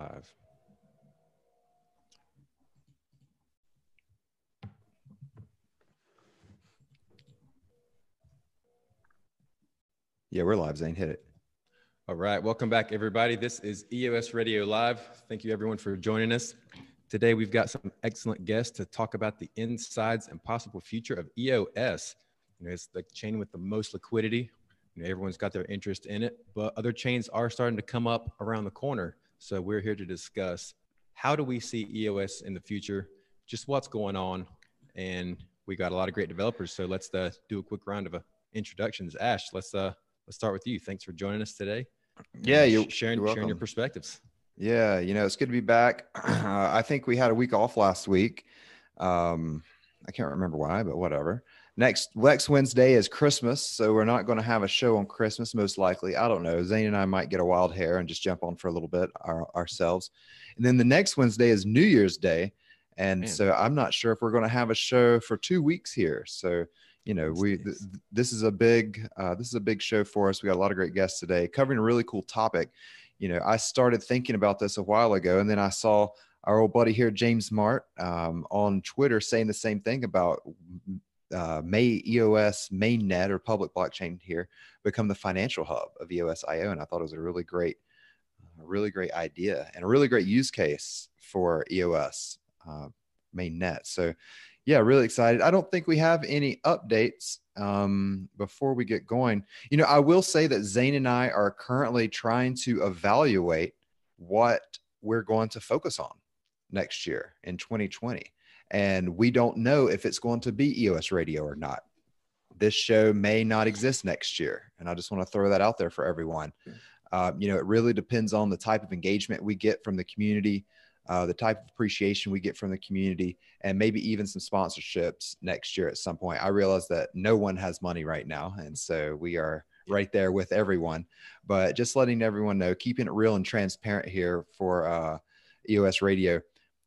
Live. Yeah, we're live, Zane. Hit it. All right. Welcome back, everybody. This is EOS Radio Live. Thank you, everyone, for joining us. Today, we've got some excellent guests to talk about the insides and possible future of EOS. You know, it's the chain with the most liquidity. You know, everyone's got their interest in it, but other chains are starting to come up around the corner. So we're here to discuss how do we see EOS in the future, just what's going on, and we got a lot of great developers. So let's uh, do a quick round of uh, introductions. Ash, let's uh, let's start with you. Thanks for joining us today. Yeah, you sharing sharing your perspectives. Yeah, you know, it's good to be back. Uh, I think we had a week off last week. Um, I can't remember why, but whatever. Next next Wednesday is Christmas, so we're not going to have a show on Christmas most likely. I don't know. Zane and I might get a wild hair and just jump on for a little bit our, ourselves. And then the next Wednesday is New Year's Day, and Man. so I'm not sure if we're going to have a show for two weeks here. So you know we th- this is a big uh, this is a big show for us we got a lot of great guests today covering a really cool topic you know i started thinking about this a while ago and then i saw our old buddy here james mart um, on twitter saying the same thing about uh, may eos mainnet or public blockchain here become the financial hub of eos io and i thought it was a really great a really great idea and a really great use case for eos uh, mainnet so yeah, really excited. I don't think we have any updates um, before we get going. You know, I will say that Zane and I are currently trying to evaluate what we're going to focus on next year in 2020. And we don't know if it's going to be EOS radio or not. This show may not exist next year. And I just want to throw that out there for everyone. Uh, you know, it really depends on the type of engagement we get from the community uh, the type of appreciation we get from the community, and maybe even some sponsorships next year at some point. I realize that no one has money right now, and so we are right there with everyone. But just letting everyone know, keeping it real and transparent here for uh, EOS Radio.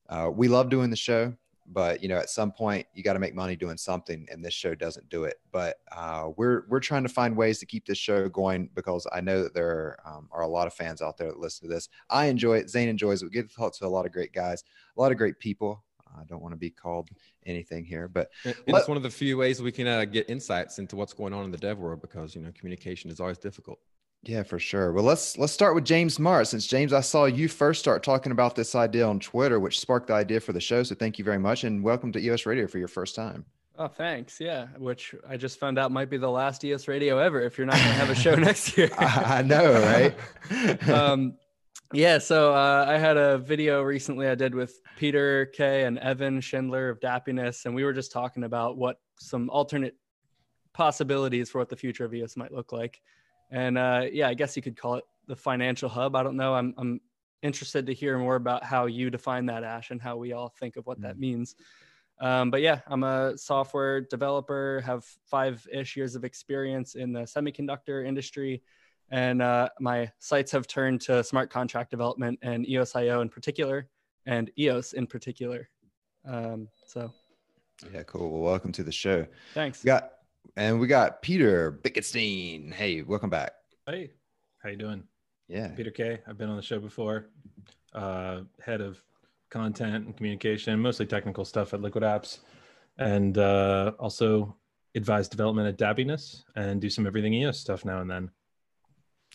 Uh, we love doing the show but you know at some point you got to make money doing something and this show doesn't do it. But uh, we're we're trying to find ways to keep this show going because i know that there um, are a lot of fans out there that listen to this. I enjoy it. Zane enjoys it. We get to talk to a lot of great guys a lot of great people. I don't want to be called anything here but and let, it's one of the few ways we can uh, get insights into what's going on in the dev world because you know communication is always difficult yeah, for sure. Well, let's let's start with James Mart. Since James, I saw you first start talking about this idea on Twitter, which sparked the idea for the show. So thank you very much, and welcome to EOS Radio for your first time. Oh, thanks. Yeah, which I just found out might be the last EOS Radio ever. If you're not going to have a show next year, I know, right? um, yeah. So uh, I had a video recently I did with Peter Keay and Evan Schindler of Dappiness, and we were just talking about what some alternate possibilities for what the future of EOS might look like. And uh, yeah, I guess you could call it the financial hub. I don't know. I'm, I'm interested to hear more about how you define that, Ash, and how we all think of what that mm. means. Um, but yeah, I'm a software developer, have five ish years of experience in the semiconductor industry. And uh, my sights have turned to smart contract development and EOSIO in particular, and EOS in particular. Um, so, yeah, cool. Well, welcome to the show. Thanks. We got and we got Peter Bickenstein. Hey, welcome back. Hey, how you doing? Yeah, Peter Keay. I've been on the show before. Uh, head of content and communication, mostly technical stuff at LiquidApps, and uh, also advise development at Dappiness and do some everything EOS stuff now and then.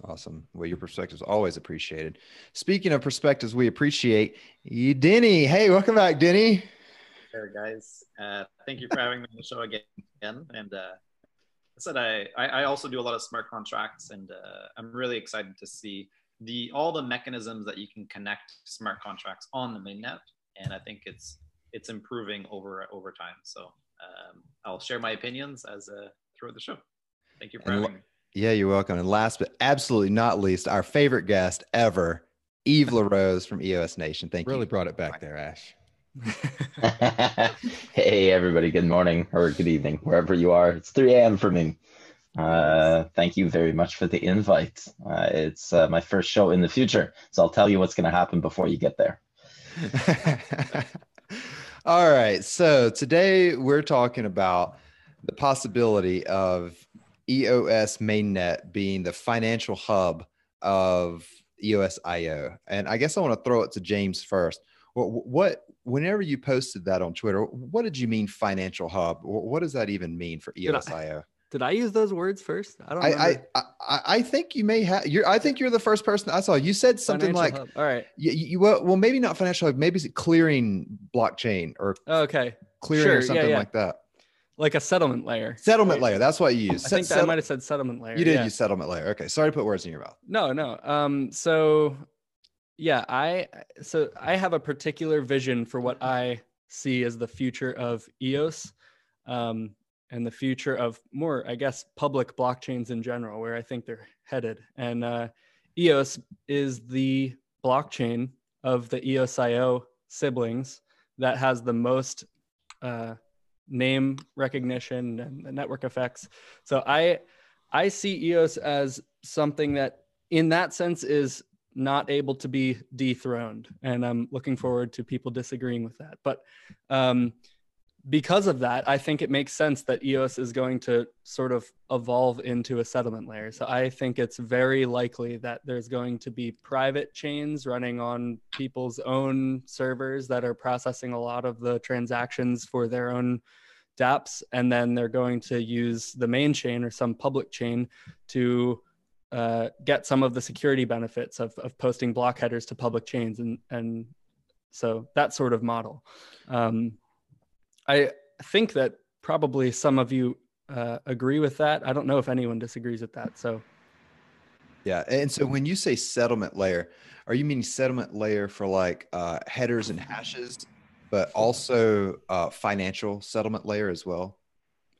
Awesome. Well, your perspective is always appreciated. Speaking of perspectives, we appreciate you, Denny. Hey, welcome back, Denny. Hey guys. Uh, thank you for having me on the show again. And uh, I said I, I also do a lot of smart contracts, and uh, I'm really excited to see the all the mechanisms that you can connect smart contracts on the mainnet. And I think it's it's improving over over time. So um, I'll share my opinions as uh, throughout the show. Thank you for and having me. Yeah, you're welcome. And last but absolutely not least, our favorite guest ever, Yves La Rose from EOS Nation. Thank really you. Really brought it back there, Ash. hey, everybody. Good morning or good evening, wherever you are. It's 3 a.m. for me. Uh, thank you very much for the invite. Uh, it's uh, my first show in the future, so I'll tell you what's going to happen before you get there. All right. So today we're talking about the possibility of EOS mainnet being the financial hub of EOS IO, and I guess I want to throw it to James first. What, what, whenever you posted that on Twitter, what did you mean financial hub? What does that even mean for EOS IO? Did I use those words first? I don't. I, I, I I think you may have. You're. I think you're the first person I saw. You said something financial like, hub. "All right, you, you, well, well, maybe not financial hub, maybe clearing blockchain or okay, clearing sure, or something yeah, yeah. like that. Like a settlement layer. Settlement layer. That's what you use. I think that I might have said settlement layer. You did yeah. use settlement layer. Okay, sorry to put words in your mouth. No, no. Um, so yeah, I so I have a particular vision for what I see as the future of EOS. Um, and the future of more, I guess, public blockchains in general, where I think they're headed. And uh, EOS is the blockchain of the EOSIO siblings that has the most uh, name recognition and the network effects. So I I see EOS as something that, in that sense, is not able to be dethroned, and I'm looking forward to people disagreeing with that. But um, because of that, I think it makes sense that EOS is going to sort of evolve into a settlement layer. So I think it's very likely that there's going to be private chains running on people's own servers that are processing a lot of the transactions for their own dApps. And then they're going to use the main chain or some public chain to uh, get some of the security benefits of, of posting block headers to public chains. And, and so that sort of model. Um, I think that probably some of you uh, agree with that. I don't know if anyone disagrees with that. So, yeah. And so when you say settlement layer, are you meaning settlement layer for like uh, headers and hashes, but also uh, financial settlement layer as well?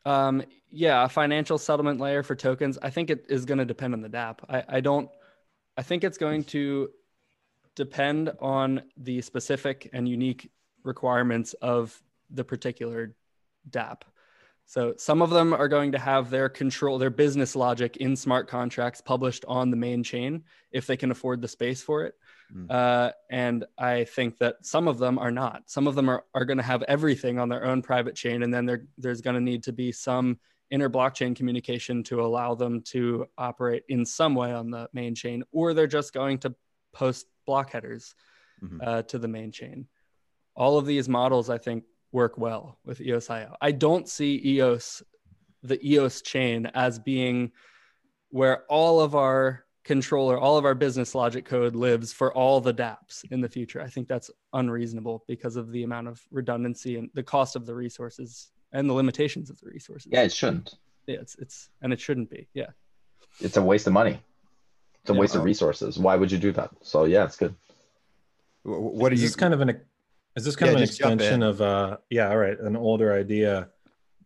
Um, yeah, a financial settlement layer for tokens. I think it is going to depend on the DApp. I, I don't. I think it's going to depend on the specific and unique requirements of the particular DApp. So some of them are going to have their control, their business logic in smart contracts published on the main chain if they can afford the space for it. Mm. Uh, and I think that some of them are not. Some of them are, are going to have everything on their own private chain. And then there, there's going to need to be some inter blockchain communication to allow them to operate in some way on the main chain, or they're just going to post block headers mm-hmm. uh, to the main chain. All of these models, I think, work well with EOSIO. I don't see EOS, the EOS chain, as being where all of our controller, all of our business logic code lives for all the dApps in the future. I think that's unreasonable because of the amount of redundancy and the cost of the resources and the limitations of the resources. Yeah, it shouldn't. Yeah, it's it's and it shouldn't be. Yeah. It's a waste of money. It's a yeah. waste of resources. Why would you do that? So yeah, it's good. What is you? This kind of an is this kind yeah, of an extension of uh yeah, all right, an older idea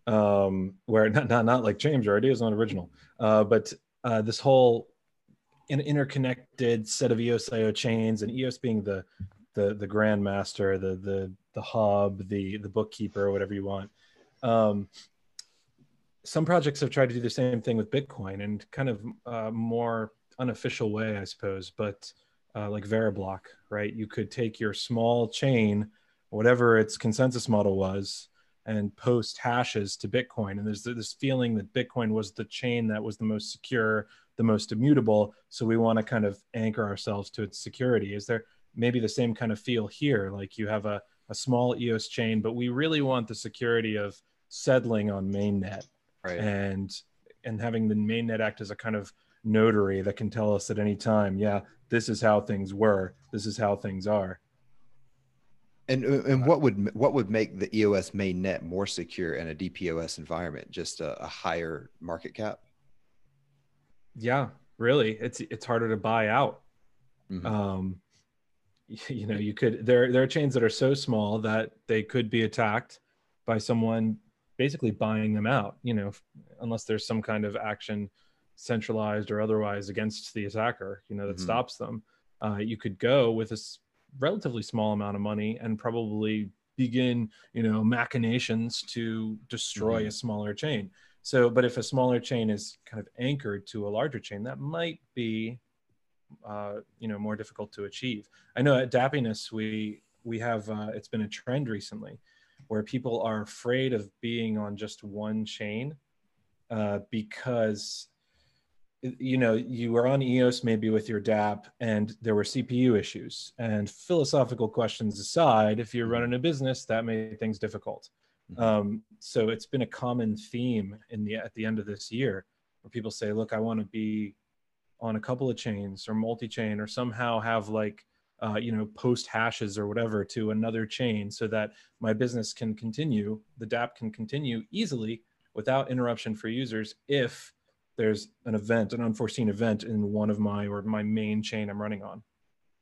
um where not not, not like James, your idea is not original. Uh but uh this whole an interconnected set of EOSIO chains and EOS being the the the grandmaster, the the the hub, the the bookkeeper, whatever you want. Um some projects have tried to do the same thing with Bitcoin and kind of uh, more unofficial way, I suppose, but uh, like Veriblock, right? You could take your small chain, whatever its consensus model was, and post hashes to Bitcoin. And there's this feeling that Bitcoin was the chain that was the most secure, the most immutable. So we want to kind of anchor ourselves to its security. Is there maybe the same kind of feel here? Like you have a, a small EOS chain, but we really want the security of settling on mainnet right. and and having the mainnet act as a kind of notary that can tell us at any time, yeah, this is how things were, this is how things are. And and what would what would make the EOS mainnet more secure in a DPoS environment? Just a, a higher market cap. Yeah, really, it's it's harder to buy out. Mm-hmm. Um, you know, you could there there are chains that are so small that they could be attacked by someone basically buying them out. You know, unless there's some kind of action centralized or otherwise against the attacker you know that mm-hmm. stops them uh, you could go with a s- relatively small amount of money and probably begin you know machinations to destroy mm-hmm. a smaller chain so but if a smaller chain is kind of anchored to a larger chain that might be uh, you know more difficult to achieve i know at dappiness we we have uh, it's been a trend recently where people are afraid of being on just one chain uh, because you know you were on eos maybe with your dap and there were cpu issues and philosophical questions aside if you're running a business that made things difficult. Um, so it's been a common theme in the at the end of this year where people say look i want to be on a couple of chains or multi-chain or somehow have like uh, you know post hashes or whatever to another chain so that my business can continue the dap can continue easily without interruption for users if there's an event, an unforeseen event in one of my or my main chain I'm running on.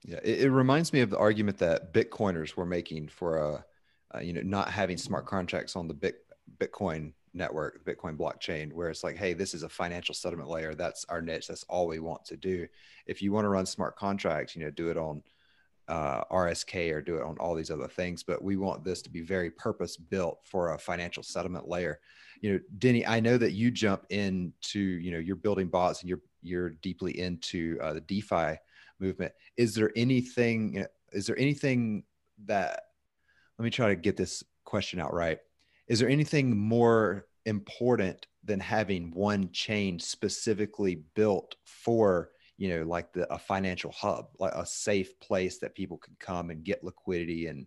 Yeah, it, it reminds me of the argument that Bitcoiners were making for a, uh, you know, not having smart contracts on the Bit, Bitcoin network, the Bitcoin blockchain, where it's like, hey, this is a financial settlement layer. That's our niche. That's all we want to do. If you want to run smart contracts, you know, do it on uh, RSK or do it on all these other things. But we want this to be very purpose built for a financial settlement layer. You know, Denny, I know that you jump into, you know, you're building bots and you're you're deeply into uh, the DeFi movement. Is there anything? Is there anything that? Let me try to get this question out right. Is there anything more important than having one chain specifically built for you know like the a financial hub like a safe place that people can come and get liquidity and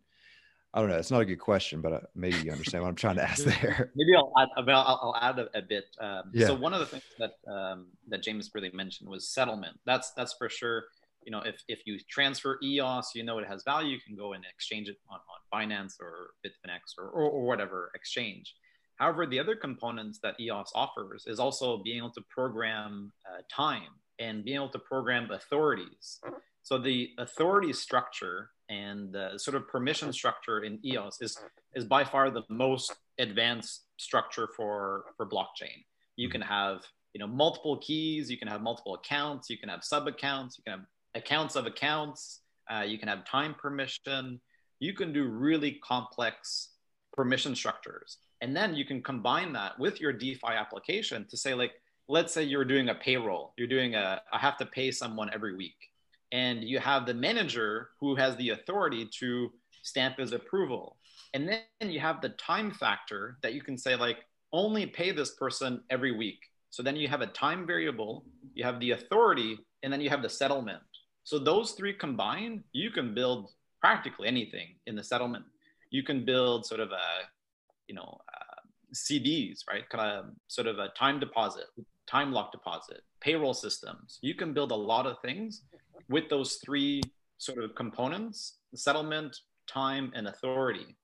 i don't know it's not a good question but uh, maybe you understand what i'm trying to ask there Maybe I'll add, I'll, I'll add a, a bit. Um, Yeah. So one of the things that um, that James really mentioned was settlement. That's that's for sure. You know, if, if you transfer EOS, you know it has value. You can go and exchange it on, on Binance or Bitfinex or, or, or whatever exchange. However, the other components that EOS offers is also being able to program uh, time and being able to program authorities. So the authority structure and the sort of permission structure in EOS is is by far the most advanced structure for for blockchain. You can have you know multiple keys, you can have multiple accounts, you can have sub accounts, you can have accounts of accounts, uh, you can have time permission. You can do really complex permission structures, and then you can combine that with your DeFi application to say like, let's say you're doing a payroll, you're doing a I have to pay someone every week, and you have the manager who has the authority to stamp his approval. And then you have the time factor that you can say like only pay this person every week. So then you have a time variable you have the authority and then you have the settlement so those three combined you can build practically anything in the settlement. You can build sort of a you know uh, cds right? Kind of sort of a time deposit time lock deposit payroll systems. You can build a lot of things with those three sort of components settlement time and authority.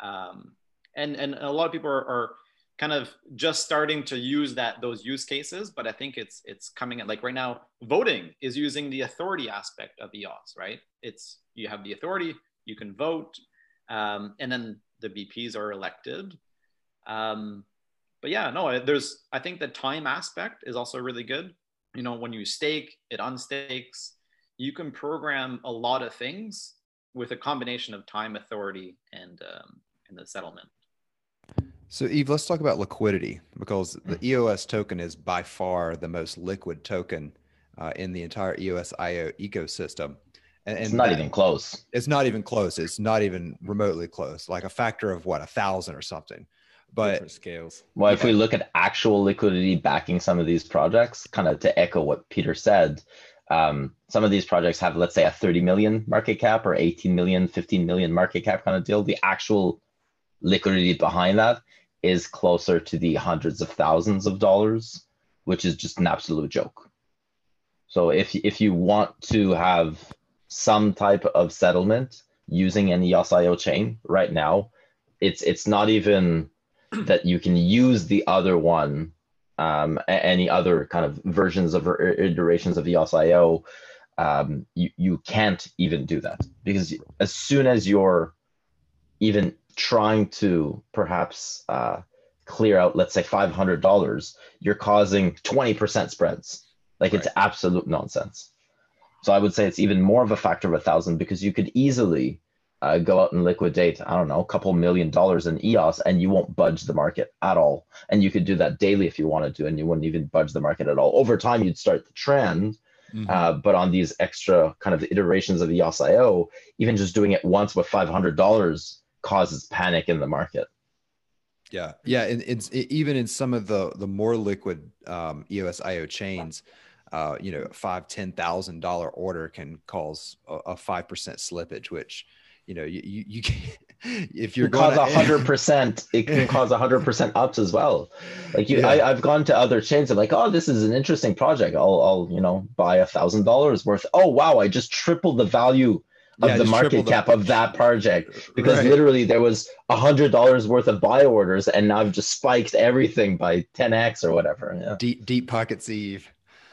Um, and and a lot of people are, are kind of just starting to use that those use cases but i think it's it's coming at like right now voting is using the authority aspect of eos right? It's you have the authority you can vote um, and then the bps are elected. Um, but yeah no there's i think the time aspect is also really good. You know when you stake it unstakes. You can program a lot of things with a combination of time authority and um, and the settlement So, Yves, let's talk about liquidity because the EOS token is by far the most liquid token uh, in the entire EOS IO ecosystem. And, It's not that- even close. It's not even close. It's not even remotely close. Like a factor of what a thousand or something. But different scales. Well, if we look at actual liquidity backing some of these projects, kind of to echo what Peter said, um, some of these projects have, let's say, a 30 million market cap or 18 million, 15 million market cap kind of deal. The actual liquidity behind that is closer to the hundreds of thousands of dollars, which is just an absolute joke. So if if you want to have some type of settlement using an EOS.io chain right now, it's it's not even that you can use the other one, um, any other kind of versions of or iterations of EOS.io, um, you, you can't even do that because as soon as you're even trying to perhaps uh, clear out, let's say $500, you're causing 20% spreads. Like it's absolute nonsense. So I would say it's even more of a factor of a thousand because you could easily uh, go out and liquidate, I don't know, a couple million dollars in EOS and you won't budge the market at all. And you could do that daily if you wanted to, and you wouldn't even budge the market at all. Over time, you'd start the trend. Mhm. Uh, but on these extra kind of iterations of EOS.io, even just doing it once with $500 causes panic in the market. Yeah, yeah, and it's it, even in some of the the more liquid um, EOS IO chains, uh, you know, five ten thousand dollar order can cause a five percent slippage, which you know you you, you if you're going cause a hundred percent, it can cause a hundred percent ups as well. Like you, yeah. I, have gone to other chains. I'm like, oh, this is an interesting project. I'll, I'll, you know, buy a thousand dollars worth. Oh, wow, I just tripled the value of yeah, the market cap the... of that project because right. literally there was a hundred dollars worth of buy orders, and now I've just spiked everything by 10x or whatever. Yeah. Deep, deep pockets, Yves.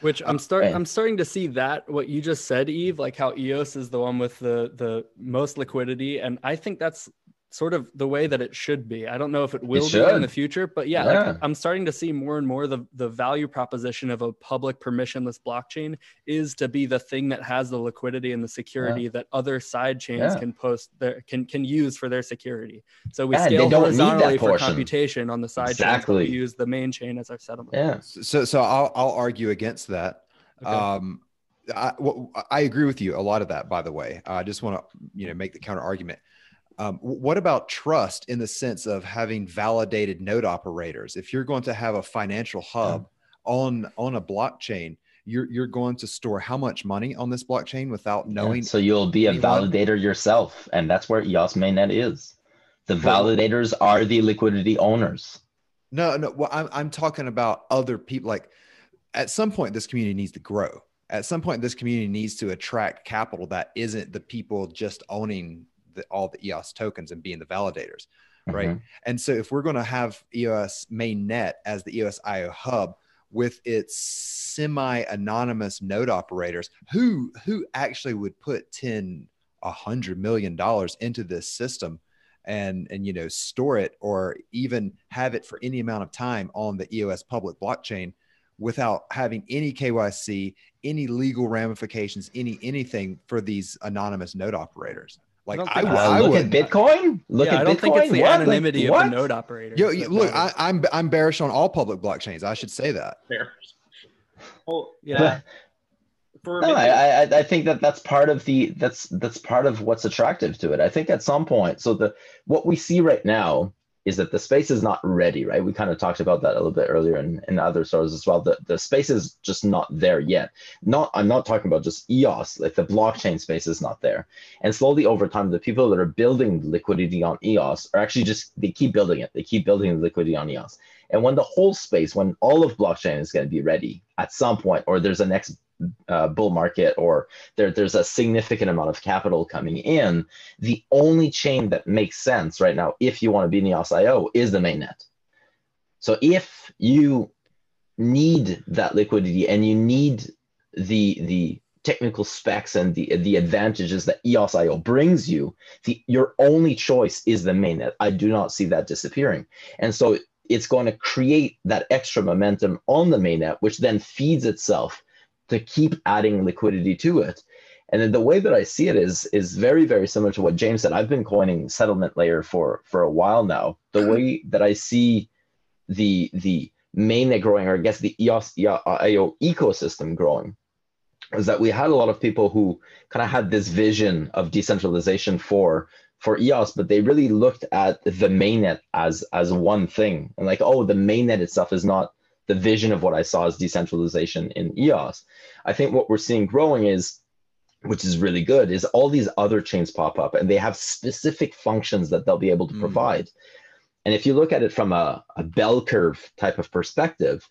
Which I'm starting I'm starting to see that what you just said, Yves, like how EOS is the one with the the most liquidity. And I think that's sort of the way that it should be. I don't know if it will it be in the future, but yeah, yeah. Like I'm starting to see more and more the the value proposition of a public permissionless blockchain is to be the thing that has the liquidity and the security yeah. that other side chains yeah. can post their can can use for their security. So we scale horizontally for computation on the side exactly. chains. We use the main chain as our settlement. Yeah. So so I'll I'll argue against that. Okay. Um, I, well, I agree with you a lot of that. By the way, I just want to you know make the counter argument. Um, what about trust in the sense of having validated node operators? If you're going to have a financial hub yeah. on on a blockchain, you're you're going to store how much money on this blockchain without knowing. Yeah, so you'll be anyone? a validator yourself, and that's where EOS mainnet is. The validators are the liquidity owners. No, no. Well, I'm I'm talking about other people. Like, at some point, this community needs to grow. At some point, this community needs to attract capital that isn't the people just owning the, all the EOS tokens and being the validators, right? Mm-hmm. And so if we're going to have EOS mainnet as the EOS IO hub with its semi-anonymous node operators, who who actually would put 10, a hundred million dollars into this system and and you know store it or even have it for any amount of time on the EOS public blockchain without having any KYC, any legal ramifications, any anything for these anonymous node operators. Like I, I, I look would. at Bitcoin. Look yeah, at I don't Bitcoin. think it's the what? anonymity like, of the node operator. Yo, look, I, am I'm, I'm bearish on all public blockchains. I should say that. Bearish. Well, yeah. no, I, I I think that that's part of the that's that's part of what's attractive to it. I think at some point, so the what we see right now is that the space is not ready, right? We kind of talked about that a little bit earlier in, in other stories as well. The, the space is just not there yet. Not I'm not talking about just EOS, like the blockchain space is not there. And slowly over time, the people that are building liquidity on EOS are actually just they keep building it. They keep building the liquidity on EOS. And when the whole space, when all of blockchain is going to be ready at some point, or there's a next uh, bull market or there, there's a significant amount of capital coming in, the only chain that makes sense right now, if you want to be in EOS IO, is the mainnet. So if you need that liquidity and you need the the technical specs and the the advantages that EOS IO brings you, the your only choice is the mainnet. I do not see that disappearing. And so it's going to create that extra momentum on the mainnet, which then feeds itself to keep adding liquidity to it. And then the way that I see it is is very very similar to what James said. I've been coining settlement layer for for a while now. The way that I see the the mainnet growing, or I guess the EOS IO ecosystem growing, is that we had a lot of people who kind of had this vision of decentralization for for EOS, but they really looked at the mainnet as as one thing and like, oh, the mainnet itself is not the vision of what I saw as decentralization in EOS. I think what we're seeing growing is, which is really good, is all these other chains pop up and they have specific functions that they'll be able to mm. provide. And if you look at it from a, a bell curve type of perspective,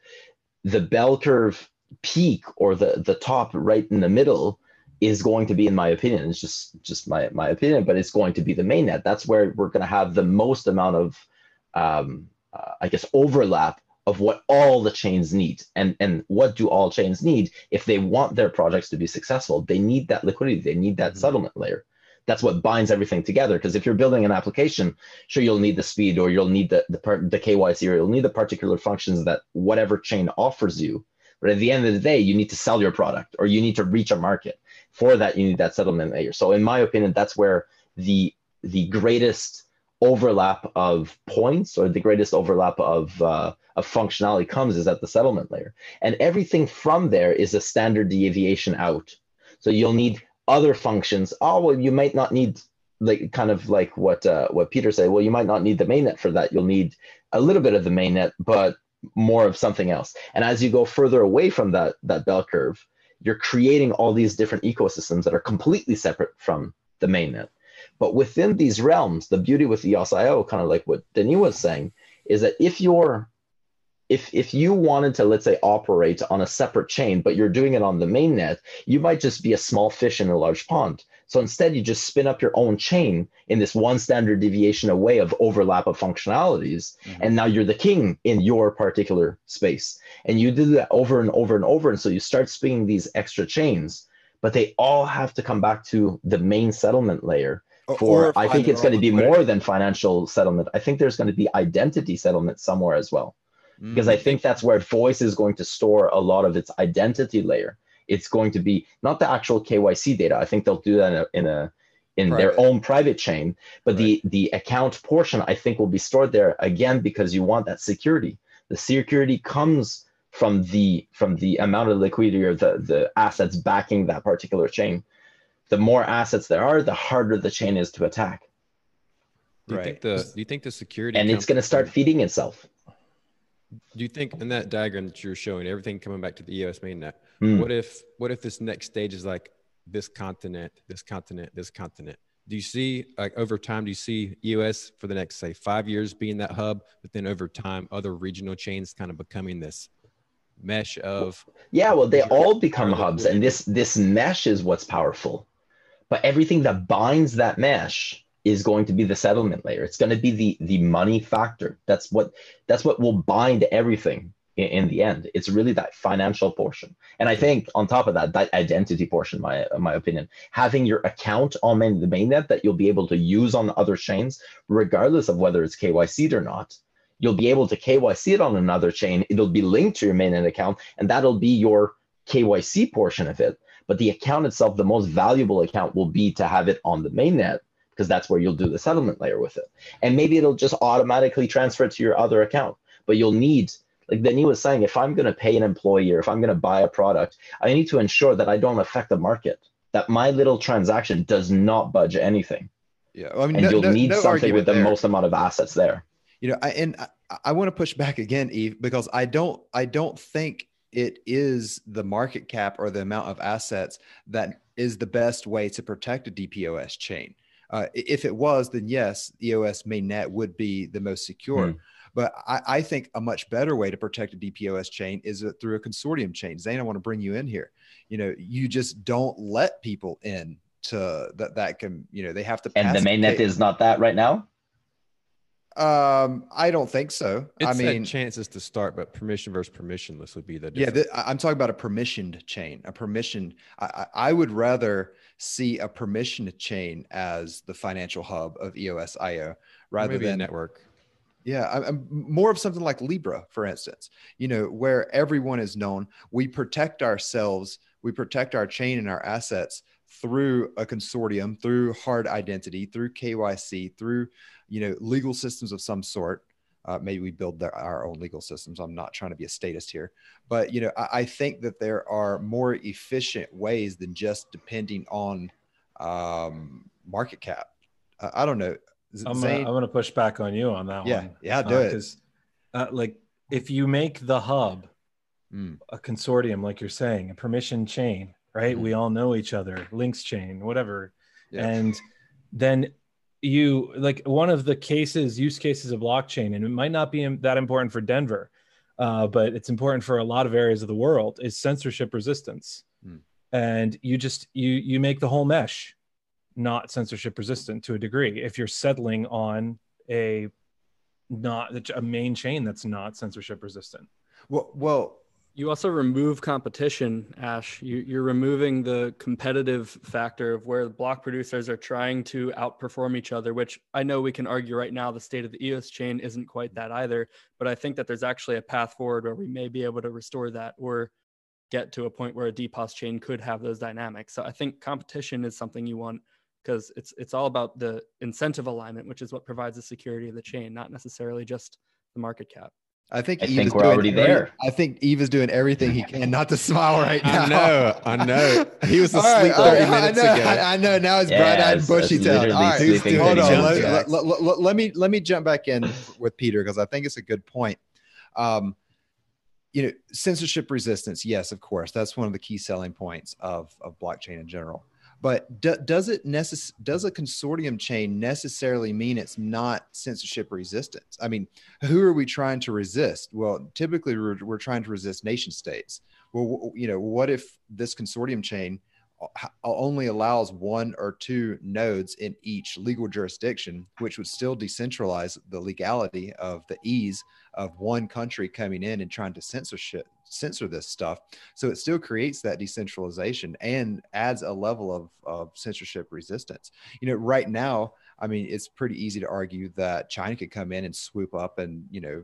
the bell curve peak or the, the top right in the middle is going to be, in my opinion, it's just just my my opinion, but it's going to be the mainnet. That's where we're going to have the most amount of, um, uh, I guess, overlap of what all the chains need. And and what do all chains need? If they want their projects to be successful they need that liquidity. They need that mm-hmm. settlement layer. That's what binds everything together. Because if you're building an application sure you'll need the speed or you'll need the the, part, the kyc or you'll need the particular functions that whatever chain offers you. But at the end of the day you need to sell your product or you need to reach a market. For that you need that settlement layer. So in my opinion that's where the the greatest overlap of points or the greatest overlap of uh, of functionality comes is at the settlement layer. And everything from there is a standard deviation out. So you'll need other functions. Oh, well, you might not need like kind of like what uh, what Peter said. Well, you might not need the mainnet for that. You'll need a little bit of the mainnet, but more of something else. And as you go further away from that that bell curve, you're creating all these different ecosystems that are completely separate from the mainnet. But within these realms, the beauty with EOS.io, kind of like what Denis was saying, is that if you're if if you wanted to let's say operate on a separate chain but you're doing it on the mainnet you might just be a small fish in a large pond so instead you just spin up your own chain in this one standard deviation away of overlap of functionalities mm-hmm. and now you're the king in your particular space and you do that over and over and over and so you start spinning these extra chains but they all have to come back to the main settlement layer for i think it's going to be more than financial settlement i think there's going to be identity settlement somewhere as well because I mm. think that's where voice is going to store a lot of its identity layer. It's going to be not the actual KYC data. I think they'll do that in a, in, a, in their own private chain, but right. the the account portion I think will be stored there again because you want that security. The security comes from the from the amount of liquidity or the the assets backing that particular chain. The more assets there are, the harder the chain is to attack. Do you right. think the do you think the security and it's going to start feeding itself? do you think in that diagram that you're showing everything coming back to the EOS mainnet? Mm. What if what if this next stage is like this continent, this continent, this continent? Do you see like over time? Do you see EOS for the next say five years being that hub, but then over time other regional chains kind of becoming this mesh of? Yeah, well, they all become hubs, and this this mesh is what's powerful. But everything that binds that mesh is going to be the settlement layer. It's going to be the the money factor. That's what that's what will bind everything in, in, the end. It's really that financial portion. And I think on top of that, that identity portion, my my opinion, having your account on main, the mainnet that you'll be able to use on other chains, regardless of whether it's KYC'd or not. You'll be able to KYC it on another chain. It'll be linked to your mainnet account, and that'll be your KYC portion of it. But the account itself, the most valuable account, will be to have it on the mainnet because that's where you'll do the settlement layer with it. And maybe it'll just automatically transfer to your other account, but you'll need, like Denis was saying, if I'm going to pay an employee or if I'm going to buy a product, I need to ensure that I don't affect the market, that my little transaction does not budge anything. Yeah. Well, I mean, and no, you'll no, need no something with the there. most amount of assets there. You know, I, and I, I want to push back again, Yves, because I don't, I don't think it is the market cap or the amount of assets that is the best way to protect a DPoS chain. Uh, if it was, then yes, EOS mainnet would be the most secure. Mm. But I, I, think a much better way to protect a DPoS chain is a, through a consortium chain. Zane, I want to bring you in here. You know, you just don't let people in to that that can you know they have to. And the mainnet is not that right now. Um, I don't think so. It's I mean, chances to start, but permission versus permissionless would be the difference. yeah. I'm talking about a permissioned chain. A permission. I, I would rather see a permissioned chain as the financial hub of EOS IO rather than a network. Yeah, I'm more of something like Libra, for instance. You know, where everyone is known. We protect ourselves. We protect our chain and our assets through a consortium, through hard identity, through KYC, through you know legal systems of some sort. Uh, maybe we build our own legal systems. I'm not trying to be a statist here, but you know I, I think that there are more efficient ways than just depending on um, market cap. Uh, I don't know. I'm gonna, I'm gonna, push back on you on that yeah, one. Yeah, do uh, it. Because uh, like if you make the hub mm. a consortium, like you're saying, a permission chain, right? Mm. We all know each other, links chain, whatever, yeah. and then you like one of the cases use cases of blockchain and it might not be that important for denver uh, but it's important for a lot of areas of the world is censorship resistance mm. and you just you you make the whole mesh not censorship resistant to a degree if you're settling on a not a main chain that's not censorship resistant well well you also remove competition, Ash. You, are removing the competitive factor of where block producers are trying to outperform each other, which I know we can argue right now the state of the EOS chain isn't quite that either. But I think that there's actually a path forward where we may be able to restore that or get to a point where a DPoS chain could have those dynamics. So I think competition is something you want because it's it's all about the incentive alignment, which is what provides the security of the chain, not necessarily just the market cap. I think I Yves think we're already there. I think Yves is doing everything he can not to smile right now. I know, I know. He was asleep right, 30 right, minutes I know, ago. I, I know. Now he's yeah, bright-eyed, and bushy-tailed. All right, hold on. Let, let, let, let, me let me jump back in with Peter because I think it's a good point. Um, you know, censorship resistance. Yes, of course, that's one of the key selling points of of blockchain in general. But do, does it necess- does a consortium chain necessarily mean it's not censorship resistance? I mean, who are we trying to resist? Well, typically we're, we're trying to resist nation states. Well, you know, what if this consortium chain only allows one or two nodes in each legal jurisdiction, which would still decentralize the legality of the ease of one country coming in and trying to censorship censor this stuff. So it still creates that decentralization and adds a level of, of censorship resistance. You know, right now, I mean, it's pretty easy to argue that China could come in and swoop up and, you know,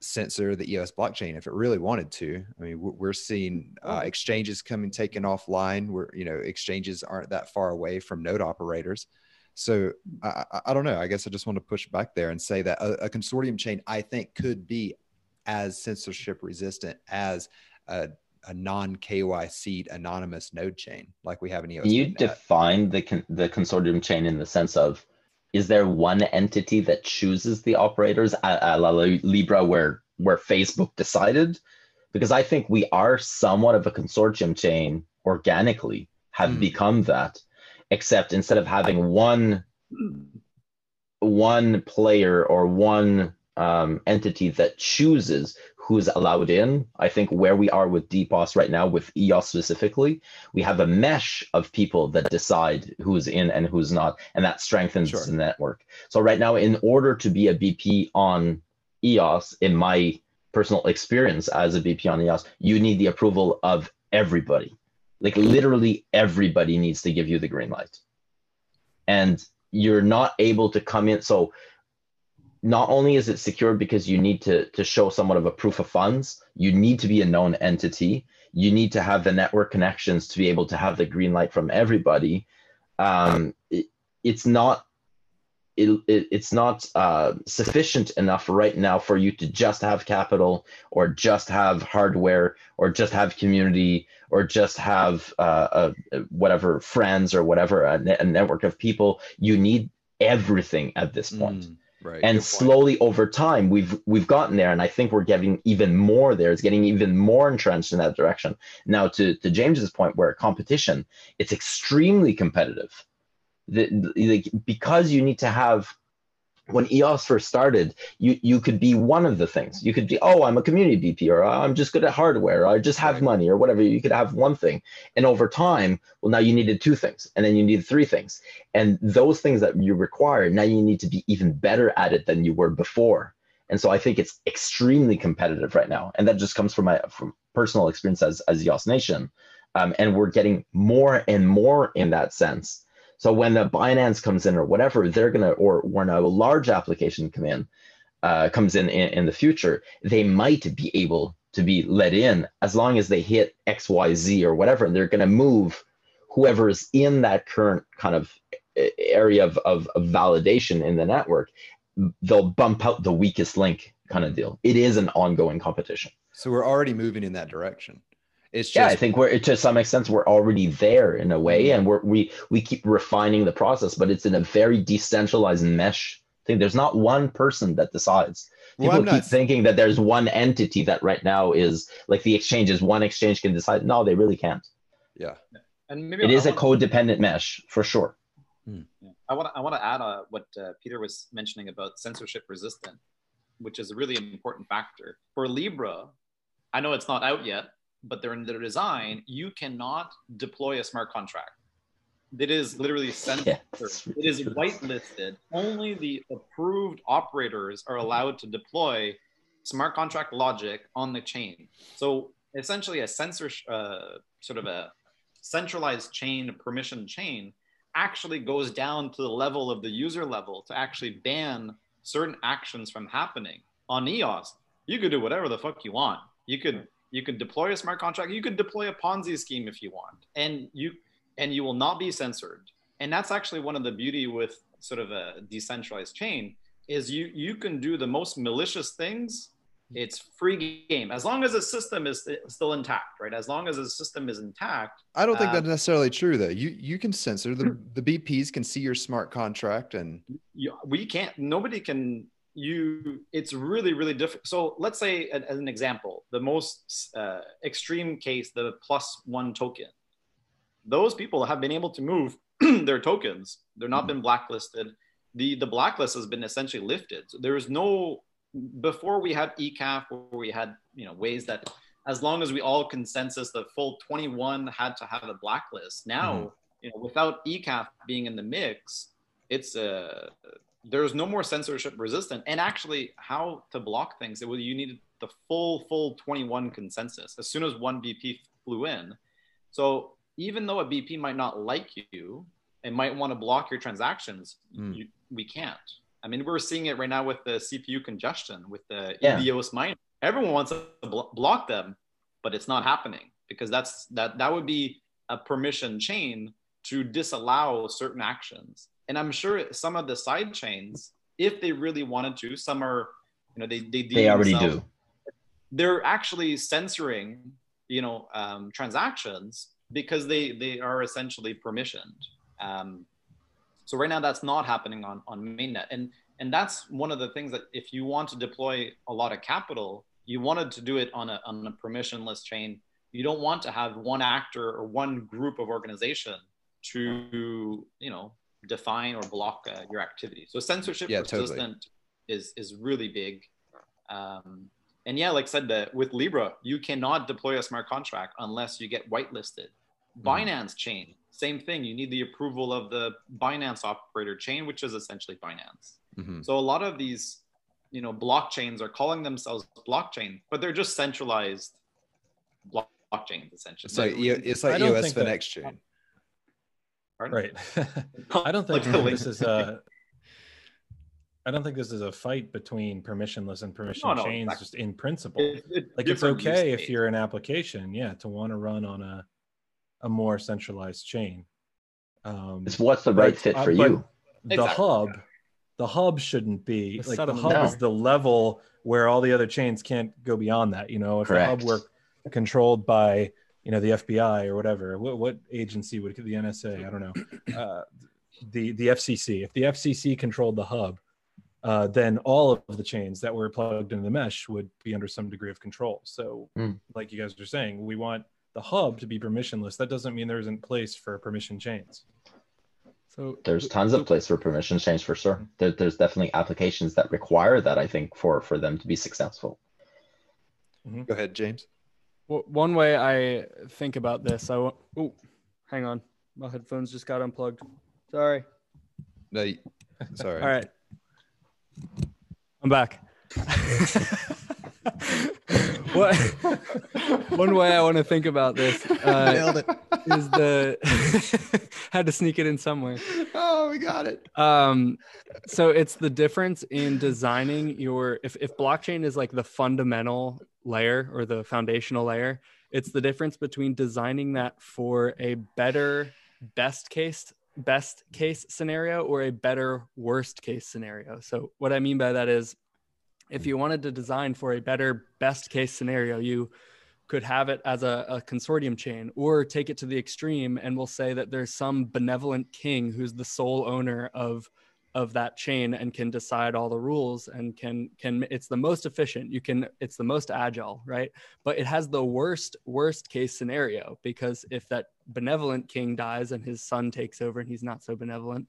censor the EOS blockchain if it really wanted to. I mean, we're seeing uh, exchanges coming taken offline where you know exchanges aren't that far away from node operators. So I, I don't know. I guess I just want to push back there and say that a, a consortium chain I think could be as censorship resistant as a, a non KYC anonymous node chain like we have in EOS. Can you define the con- the consortium chain in the sense of is there one entity that chooses the operators a, la Libra where where Facebook decided? Because I think we are somewhat of a consortium chain organically have mm. become that, except instead of having one one player or one um, entity that chooses who's allowed in. I think where we are with DPoS right now, with EOS specifically, we have a mesh of people that decide who's in and who's not, and that strengthens sure. the network. So right now, in order to be a BP on EOS, in my personal experience as a BP on EOS, you need the approval of everybody. Like literally everybody needs to give you the green light. And you're not able to come in. So not only is it secure because you need to, to show somewhat of a proof of funds, you need to be a known entity. You need to have the network connections to be able to have the green light from everybody. Um, it, it's not it, it, it's not uh, sufficient enough right now for you to just have capital or just have hardware or just have community or just have uh, whatever friends or whatever a, a, network of people you need everything at this point mm. Right. And slowly over time, we've we've gotten there, and I think we're getting even more there. It's getting even more entrenched in that direction. Now, to to James's point, where competition, it's extremely competitive. The, the, because you need to have when EOS first started, you you could be one of the things. You could be, oh, I'm a community BP, or I'm just good at hardware, or I just have money, or whatever. You could have one thing, and over time, well, now you needed two things, and then you needed three things, and those things that you require, now you need to be even better at it than you were before. And so I think it's extremely competitive right now, and that just comes from my from personal experience as as EOS Nation, um, and we're getting more and more in that sense. So when the Binance comes in or whatever, they're gonna or when a large application come in, uh, comes in, in in the future, they might be able to be let in as long as they hit X Y Z or whatever, and they're gonna move whoever is in that current kind of area of, of, of validation in the network. They'll bump out the weakest link kind of deal. It is an ongoing competition. So we're already moving in that direction. It's just, yeah, I think we're to some extent we're already there in a way, and we're we we keep refining the process, but it's in a very decentralized mesh thing. There's not one person that decides. People well, keep not... thinking that there's one entity that right now is like the exchanges. One exchange can decide. No, they really can't. Yeah, and maybe it I is a codependent mesh for sure. Hmm. I want to I want to add uh, what uh, Peter was mentioning about censorship resistant, which is a really important factor for Libra. I know it's not out yet, but they're in their design, you cannot deploy a smart contract. It is literally censored. it is whitelisted. Only the approved operators are allowed to deploy smart contract logic on the chain. So essentially, a censor, uh, sort of a centralized chain, permission chain, actually goes down to the level of the user level to actually ban certain actions from happening. On EOS, you could do whatever the fuck you want. You could you can deploy a smart contract. You can deploy a Ponzi scheme if you want, and you and you will not be censored. And that's actually one of the beauty with sort of a decentralized chain is you you can do the most malicious things. It's free game as long as the system is still intact, right? As long as the system is intact. I don't think uh, that's necessarily true, though. You you can censor the the BPs can see your smart contract, and you, we can't. Nobody can you it's really really difficult so let's say as an example the most uh, extreme case the plus one token. Those people have been able to move their tokens. They're not been blacklisted. The the blacklist has been essentially lifted. So there is no before we had ecaf where we had you know ways that as long as we all consensus the full 21 had to have a blacklist. Now mm-hmm. you know without ecaf being in the mix it's a there's no more censorship resistant. And actually how to block things it was you needed the full full 21 consensus as soon as one bp flew in. So even though a bp might not like you and might want to block your transactions mm. you, we can't. I mean we're seeing it right now with the cpu congestion with the yeah. eos miner everyone wants to blo- block them but it's not happening because that's that that would be a permission chain to disallow certain actions and I'm sure some of the side chains, if they really wanted to, some are, you know, they they, they already do. They're actually censoring, you know, um, transactions because they they are essentially permissioned. Um, so right now that's not happening on on mainnet, and and that's one of the things that if you want to deploy a lot of capital, you wanted to do it on a on a permissionless chain. You don't want to have one actor or one group of organization to you know define or block uh, your activity. So censorship yeah, resistant totally. is is really big. Um, and yeah, like I said, that with Libra, you cannot deploy a smart contract unless you get whitelisted. Mm. Binance chain, same thing. You need the approval of the Binance operator chain, which is essentially Binance. Mm-hmm. So a lot of these, you know, blockchains are calling themselves blockchain, but they're just centralized blockchains essentially. So it's like EOS for next chain. Right. I don't think this is a. I don't think this is a fight between permissionless and permission no, no, chains, exactly. just in principle. It, it, like it's okay if you're an application, yeah, to want to run on a a more centralized chain. Um, it's what's the right fit for uh, you. The exactly. hub, the hub shouldn't be the like the hub no. is the level where all the other chains can't go beyond that. You know, if Correct. the hub were controlled by you know the FBI or whatever. What, what agency would the NSA? I don't know. Uh, the the FCC. If the FCC controlled the hub, uh, then all of the chains that were plugged into the mesh would be under some degree of control. So, mm. like you guys are saying, we want the hub to be permissionless. That doesn't mean there isn't place for permission chains. So there's tons of place for permission chains for sure. There, there's definitely applications that require that. I think for for them to be successful. Mm-hmm. Go ahead, James one way I think about this, I want. Oh, hang on, my headphones just got unplugged. Sorry. No, sorry. All right, I'm back. what one way I want to think about this uh, is the had to sneak it in somewhere. Oh, we got it. Um, so it's the difference in designing your if if blockchain is like the fundamental layer or the foundational layer. It's the difference between designing that for a better best case best case scenario or a better worst case scenario. So what I mean by that is if you wanted to design for a better best case scenario, you could have it as a, a, consortium chain or take it to the extreme and we'll say that there's some benevolent king who's the sole owner of of that chain and can decide all the rules and can can it's the most efficient. You can it's the most agile right? But it has the worst worst case scenario because if that benevolent king dies and his son takes over and he's not so benevolent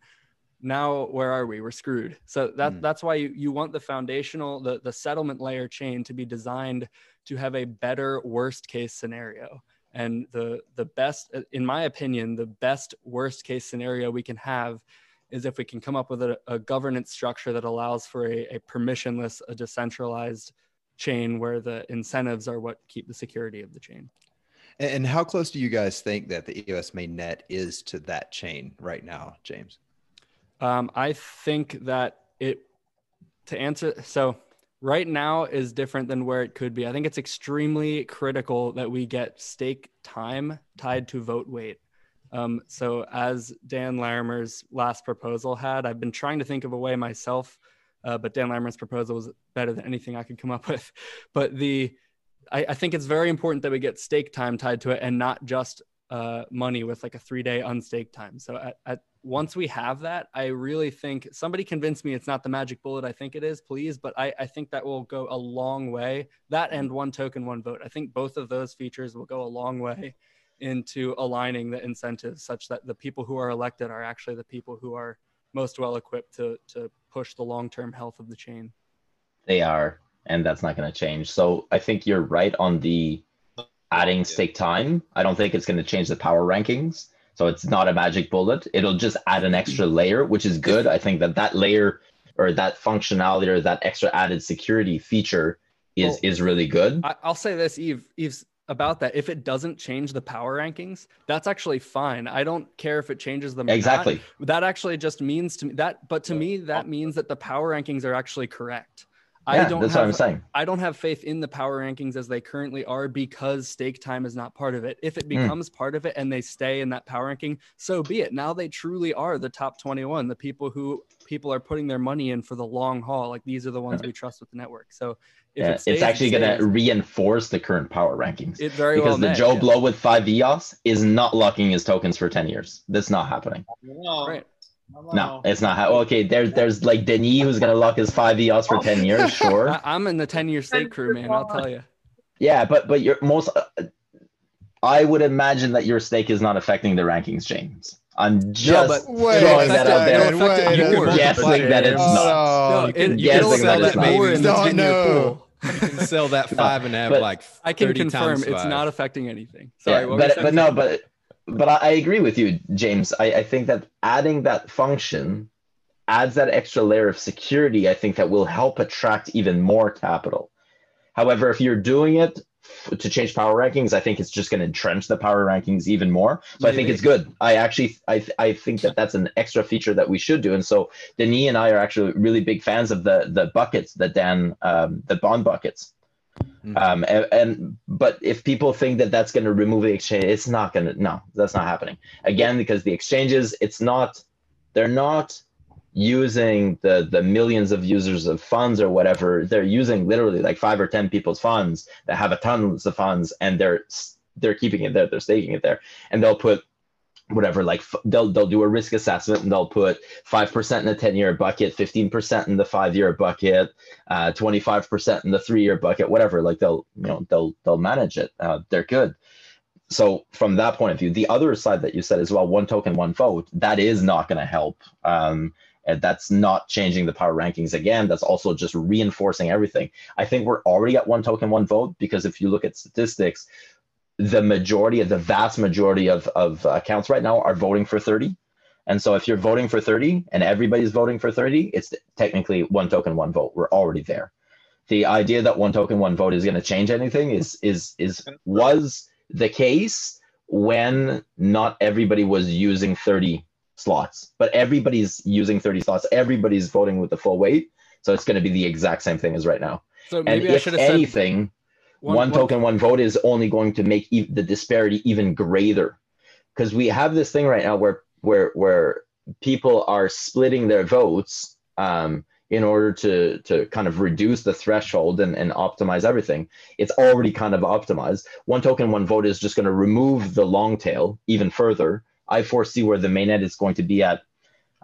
now where are we we're screwed so that mm. that's why you, you want the foundational the, the settlement layer chain to be designed to have a better worst case scenario and the the best in my opinion the best worst case scenario we can have is if we can come up with a, a governance structure that allows for a, a, permissionless, a decentralized chain where the incentives are what keep the security of the chain. And how close do you guys think that the EOS mainnet is to that chain right now, James? Um, I think that it, to answer, so right now is different than where it could be. I think it's extremely critical that we get stake time tied to vote weight. Um, so, as Dan Larimer's last proposal had, I've been trying to think of a way myself, uh, but Dan Larimer's proposal was better than anything I could come up with. But the, I, I think it's very important that we get stake time tied to it and not just uh, money with like a three day unstake time. So, at, at once we have that, I really think somebody convinced me it's not the magic bullet I think it is, please. But I, I think that will go a long way. That and mm-hmm. one token, one vote. I think both of those features will go a long way into aligning the incentives such that the people who are elected are actually the people who are most well equipped to to push the long term health of the chain. They are, and that's not going to change. So I think you're right on the adding stake time. I don't think it's going to change the power rankings. So it's not a magic bullet. It'll just add an extra layer, which is good. I think that that layer or that functionality or that extra added security feature is well, is really good. I, will say this, Yves. Eve's about that. If it doesn't change the power rankings, that's actually fine. I don't care if it changes them. Exactly. Not. That actually just means to me that, but to me, that means that the power rankings are actually correct. Yeah, I don't that's have, what I'm saying. I don't have faith in the power rankings as they currently are because stake time is not part of it. If it hmm. becomes mm. part of it and they stay in that power ranking, so be it. Now they truly are the top 21, the people who people are putting their money in for the long haul. Like these are the ones we trust with the network. So yeah, it stays, it's actually it going to reinforce the current power rankings. It very because well the may, Joe yeah. Blow with five EOS is not locking his tokens for 10 years. That's not happening. Right. No, it's not. Ha- okay, there's there's like Denis who's gonna lock his five EOS for 10 years. Sure. I, am in the 10 year stake crew, man. I'll tell you. Yeah, but but your most. Uh, I would imagine that your stake is not affecting the rankings, James. I'm just no, wait, throwing that out there. Wait, guessing that it's not. No, you can, you can sell that more in the 10 year pool. You can sell that five and have like I can confirm it's not affecting anything. Sorry, yeah, but but no, but but I, I, agree with you, James. I, I think that adding that function adds that extra layer of security. I think that will help attract even more capital. However, if you're doing it to change power rankings, I think it's just going to entrench the power rankings even more. So I think it's good. I actually, I, I think that that's an extra feature that we should do. And so Denis and I are actually really big fans of the the buckets that Dan, um, the bond buckets. Mm-hmm. Um, and, and, but if people think that that's going to remove the exchange, it's not going to. No, that's not happening. Again, because the exchanges, it's not. They're not using the the millions of users of funds or whatever they're using literally like five or ten people's funds that have a tons of funds and they're they're keeping it there they're staking it there and they'll put whatever like they'll they'll do a risk assessment and they'll put 5% in the 10 year bucket 15% in the 5 year bucket uh, 25% in the 3 year bucket whatever like they'll you know they'll they'll manage it uh, they're good so from that point of view the other side that you said as well one token one vote that is not going to help um, and that's not changing the power rankings again. That's also just reinforcing everything. I think we're already at one token, one vote because if you look at statistics, the majority of the vast majority of, of uh, accounts right now are voting for 30. And so if you're voting for 30 and everybody's voting for 30, it's technically one token, one vote. We're already there. The idea that one token, one vote is going to change anything is is is was the case when not everybody was using 30 slots, but everybody's using 30 slots. Everybody's voting with the full weight. So it's going to be the exact same thing as right now. So maybe and if anything, one, one, token, one vote is only going to make e- the disparity even greater. Because we have this thing right now where where where people are splitting their votes um, in order to to kind of reduce the threshold and, and optimize everything. It's already kind of optimized. One token, one vote is just going to remove the long tail even further I foresee where the mainnet is going to be at,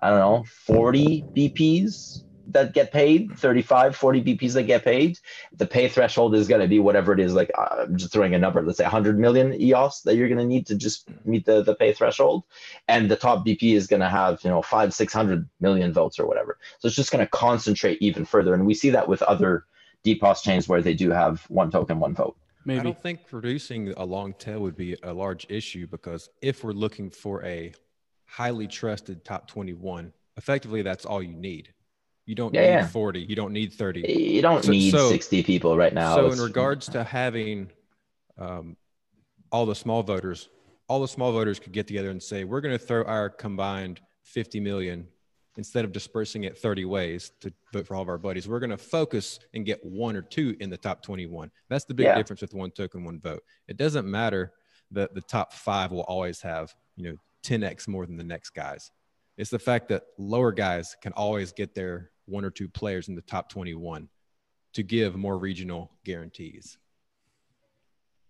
I don't know, 40 BPs that get paid, 35, 40 BPs that get paid. The pay threshold is going to be whatever it is, like uh, I'm just throwing a number, let's say 100 million EOS that you're going to need to just meet the, the pay threshold. And the top BP is going to have, you know, five, 600 million votes or whatever. So it's just going to concentrate even further. And we see that with other DPoS chains where they do have one token, one vote. Maybe. I don't think producing a long tail would be a large issue because if we're looking for a highly trusted top 21, effectively that's all you need. You don't yeah, need 40, you don't need 30. You don't so, need so, 60 people right now. So, in regards to having um, all the small voters, all the small voters could get together and say, we're going to throw our combined 50 million instead of dispersing it 30 ways to vote for all of our buddies, we're going to focus and get one or two in the top 21. That's the big yeah. difference with one token, one vote. It doesn't matter that the top five will always have, you know, 10x more than the next guys. It's the fact that lower guys can always get their one or two players in the top 21 to give more regional guarantees.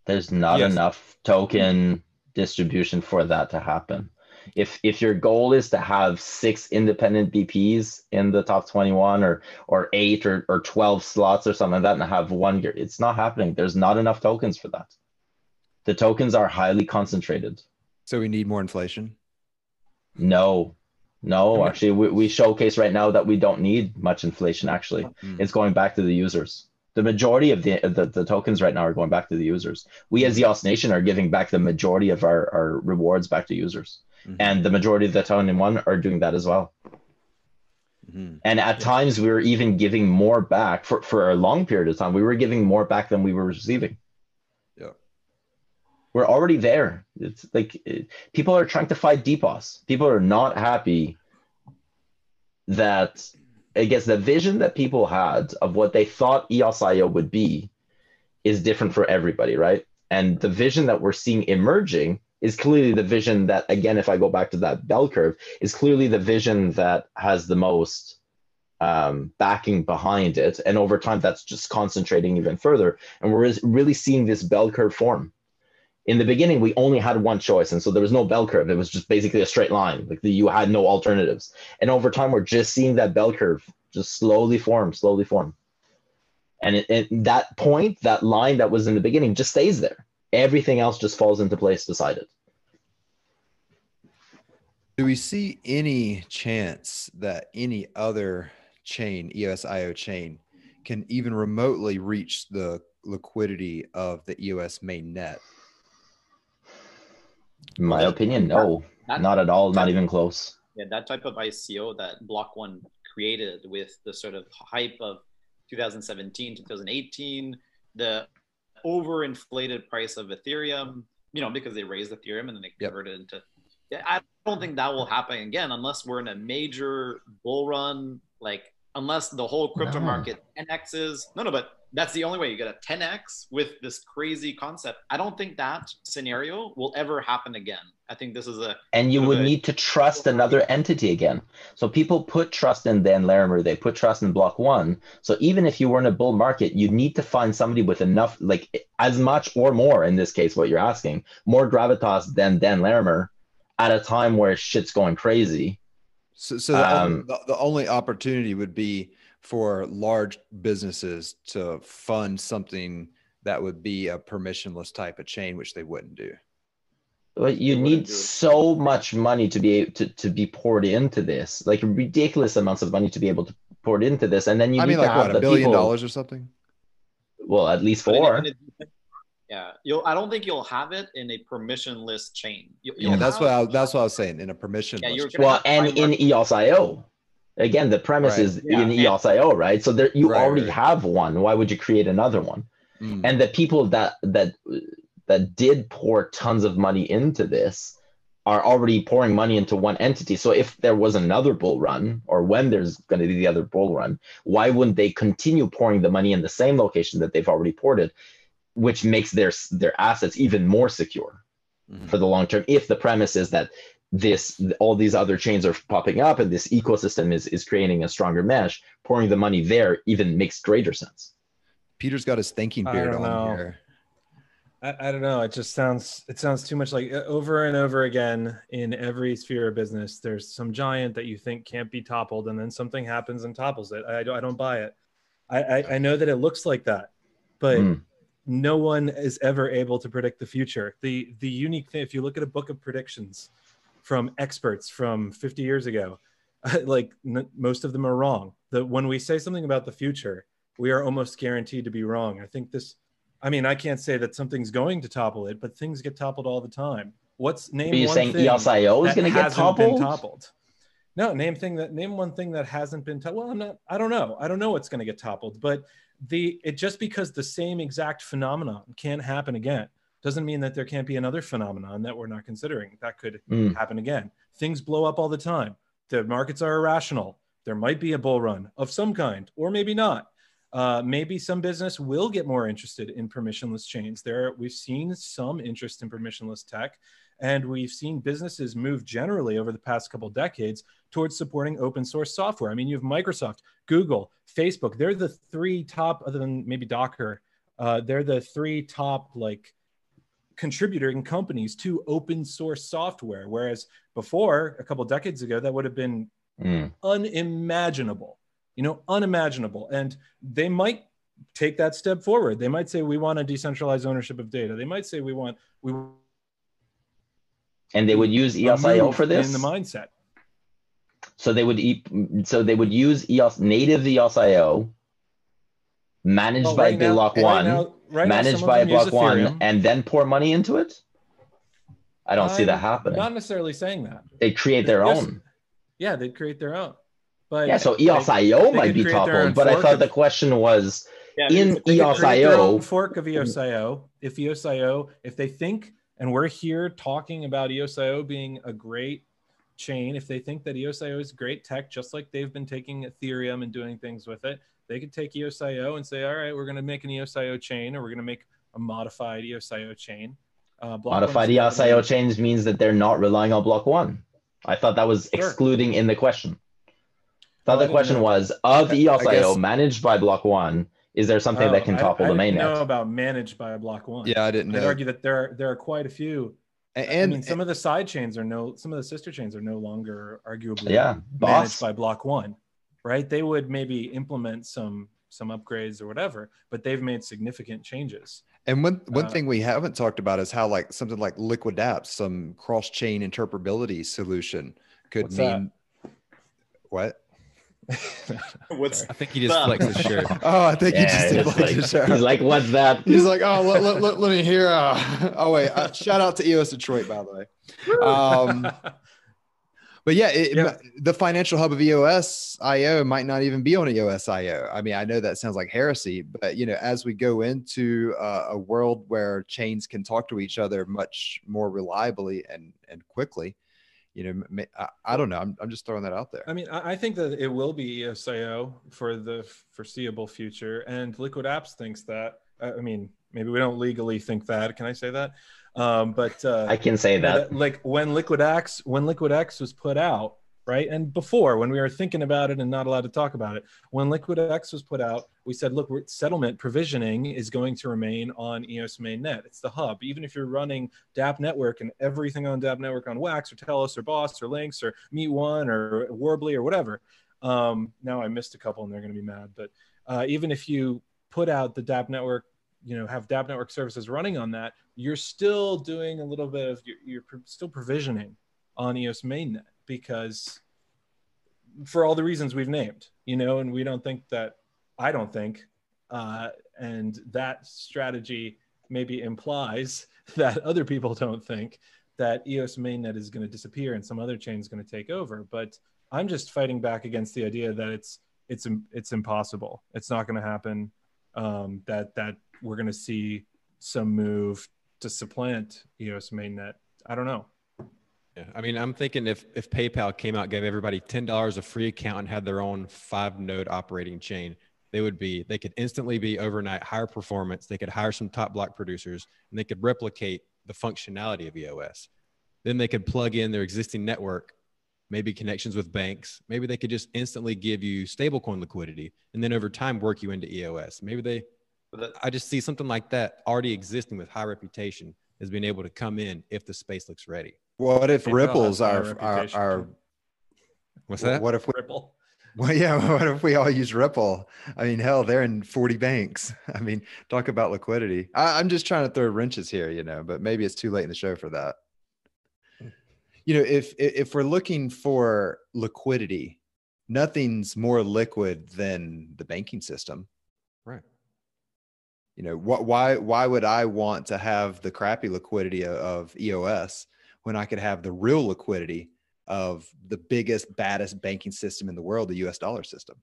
There's not yes. enough token distribution for that to happen If if your goal is to have six independent BPs in the top 21 or or eight or, or 12 slots or something like that and have one gear, it's not happening. There's not enough tokens for that. The tokens are highly concentrated. So we need more inflation. No, no, actually, we, we showcase right now that we don't need much inflation. Actually, Mm. it's going back to the users. The majority of the, the the tokens right now are going back to the users. We as EOS Nation are giving back the majority of our, our rewards back to users, Mhm. and the majority of the token one are doing that as well. Mhm. And at times, we were even giving more back for for a long period of time. We were giving more back than we were receiving. We're already there. It's like it, people are trying to fight DPoS. People are not happy that I guess the vision that people had of what they thought EOS.io would be is different for everybody, right? And the vision that we're seeing emerging is clearly the vision that, again, if I go back to that bell curve, is clearly the vision that has the most um, backing behind it. And over time, that's just concentrating even further. And we're really seeing this bell curve form. In the beginning, we only had one choice, and so there was no bell curve. It was just basically a straight line. Like the, you had no alternatives. And over time, we're just seeing that bell curve just slowly form, slowly form. And it, it, that point, that line that was in the beginning, just stays there. Everything else just falls into place beside it. Do we see any chance that any other chain, E EOS.io chain, can even remotely reach the liquidity of the EOS main net? In my opinion, no, that- not at all, not even close. yeah, that type of ICO that Block One created with the sort of hype of 2017, 2018, the overinflated price of Ethereum, you know, because they raised Ethereum and then they Yep. converted it into. Yeah, I don't think that will happen again unless we're in a major bull run, like unless the whole crypto No. market 10x's. No, no, but that's the only way you get a 10x with this crazy concept. I don't think that scenario will ever happen again. I think this is a And you would the- need to trust another entity again. So people put trust in Dan Larimer, they put trust in Block One. So even if you were in a bull market, you need to find somebody with enough, like as much or more in this case, what you're asking, more gravitas than Dan Larimer at a time where shit's going crazy. So, so the, only, Um, the, the only opportunity would be for large businesses to fund something that would be a permissionless type of chain, which they wouldn't do. But you They need so much money to be to, to be poured into this, like ridiculous amounts of money to be able to pour into this, and then you I need mean, to like have what, the a billion people- dollars or something? Well, at least But in- four. in a- yeah, you'll. I don't think you'll have it in a permissionless chain. You, Yeah, that's what I, that's what I was saying in a permission. Yeah, you're well and in EOS.io. Again, the premise Right. is Yeah, in EOS.io, right? So there you Right, already right. have one. Why would you create another one? Mm. And the people that that that did pour tons of money into this are already pouring money into one entity. So if there was another bull run, or when there's going to be the other bull run, why wouldn't they continue pouring the money in the same location that they've already poured it, which makes their their assets even more secure Mhm. for the long term? If the premise is that this all these other chains are popping up and this ecosystem is is creating a stronger mesh, pouring the money there even makes greater sense. Peter's got his thinking I beard don't on know. here. I, I don't know. It just sounds it sounds too much like uh, over and over again in every sphere of business. There's some giant that you think can't be toppled, and then something happens and topples it. I don't, I don't buy it. I, I, I know that it looks like that, but Mm. no one is ever able to predict the future. The the unique thing, if you look at a book of predictions from experts from 50 years ago, like n- most of them are wrong. The when we say something about the future, we are almost guaranteed to be wrong. I think this. I mean, I can't say that something's going to topple it, but things get toppled all the time. What's name Are you one saying thing EOS.io is that going to get hasn't been toppled? toppled? No, name thing that name one thing that hasn't been toppled. Well, I'm not. I don't know. I don't know what's going to get toppled, but the it just because the same exact phenomenon can't happen again doesn't mean that there can't be another phenomenon that we're not considering that could Mm. happen again. Things blow up all the time. The markets are irrational. There might be a bull run of some kind, or maybe not. Uh, maybe some business will get more interested in permissionless chains. There, we've seen some interest in permissionless tech, and we've seen businesses move generally over the past couple decades towards supporting open source software. I mean, you have Microsoft, Google, Facebook. They're the three top, other than maybe Docker. Uh, they're the three top like contributing companies to open source software. Whereas before, a couple decades ago, that would have been Mm. unimaginable, you know, unimaginable. And they might take that step forward. They might say, we want a decentralized ownership of data. They might say, we want, we And they would use EOSIO for this. in the mindset. So they would. So they would use EOS native EOSIO, managed Well, by right Block right One, now- right managed some by a use Block One, and then pour money into it. I don't see that I'm happening. Not necessarily saying that. they create their Yes. own. Yeah, they'd create their own. But Yeah, so they- EOSIO they might be create their toppled, but I thought of- the question was Yeah, in it's- they could create their own EOSIO. fork of EOSIO. If EOSIO, if they think, and we're here talking about EOSIO being a great chain, if they think that EOSIO is great tech, just like they've been taking Ethereum and doing things with it, they could take EOSIO and say, all right, we're going to make an EOSIO chain, or we're going to make a modified EOSIO chain. Uh, Block Modified EOSIO the- change means that they're not relying on Block One. I thought that was Sure. excluding in the question. Oh, I Thought the didn't question know. was of I EOSIO guess- managed by Block One, is there something Oh, that can I- topple I the didn't mainnet? know about managed by a Block One. Yeah, I didn't I'd argue that there are, there are quite a few And, I mean, some of the side chains are no, some of the sister chains are no longer arguably Yeah, managed boss. by Block One, right? They would maybe implement some some upgrades or whatever, but they've made significant changes. And one one Uh, thing we haven't talked about is how like something like LiquidApps, some cross chain interoperability solution, could What's that? mean what? What's I think he just Well- flexed his shirt. Oh, I think he just did it's like, like- his shirt. he's like, what's that? He's like, oh, let, let, let, let me hear. Uh, oh wait, uh, shout out to EOS Detroit, by the way. Um, but yeah, it, Yeah. the financial hub of EOS IO might not even be on EOS IO. I mean, I know that sounds like heresy, but you know, as we go into uh, a world where chains can talk to each other much more reliably and and quickly, you know, I, I don't know. I'm, I'm just throwing that out there. I mean, I I think that it will be E EOSIO for the foreseeable future, and LiquidApps thinks that. I mean, maybe we don't legally think that. Can I say that? Um, but uh, I can say that. Uh, like when LiquidX when LiquidX was put out, right? And before when we were thinking about it and not allowed to talk about it, when LiquidX was put out, we said, look, we're, settlement provisioning is going to remain on EOS mainnet. It's the hub. Even if you're running DApp network and everything on DApp network on Wax or Telos or Boss or Lynx or Meet One or Worbli or whatever. Um, now I missed a couple and they're going to be mad, but uh, even if you put out the DApp network you know have DApp network services running on that, you're still doing a little bit of you're, you're still provisioning on EOS mainnet because for all the reasons we've named, you know, and we don't think that I don't think, uh, and that strategy maybe implies that other people don't think that EOS mainnet is going to disappear and some other chain is going to take over. But I'm just fighting back against the idea that it's it's it's impossible. It's not going to happen. Um, that that we're going to see some move to supplant EOS mainnet. I don't know. Yeah, I mean, I'm thinking if if PayPal came out, gave everybody ten dollars a free account, and had their own five node operating chain, they would be they could instantly be overnight higher performance. They could hire some top block producers, and they could replicate the functionality of EOS. Then they could plug in their existing network, maybe connections with banks. Maybe they could just instantly give you stablecoin liquidity, and then over time work you into EOS. Maybe they. The, I just see something like that already existing with high reputation as being able to come in if the space looks ready. What if PayPal Ripple's has high our our, our. What's that? what if we Ripple. Well, yeah. What if we all use Ripple? I mean, hell, they're in 40 banks. I mean, talk about liquidity. I, I'm just trying to throw wrenches here, you know, but maybe it's too late in the show for that. You know, if if if we're looking for liquidity, nothing's more liquid than the banking system. Right. You know, what? Why? Why would I want to have the crappy liquidity of EOS when I could have the real liquidity of the biggest, baddest banking system in the world, the U.S. dollar system?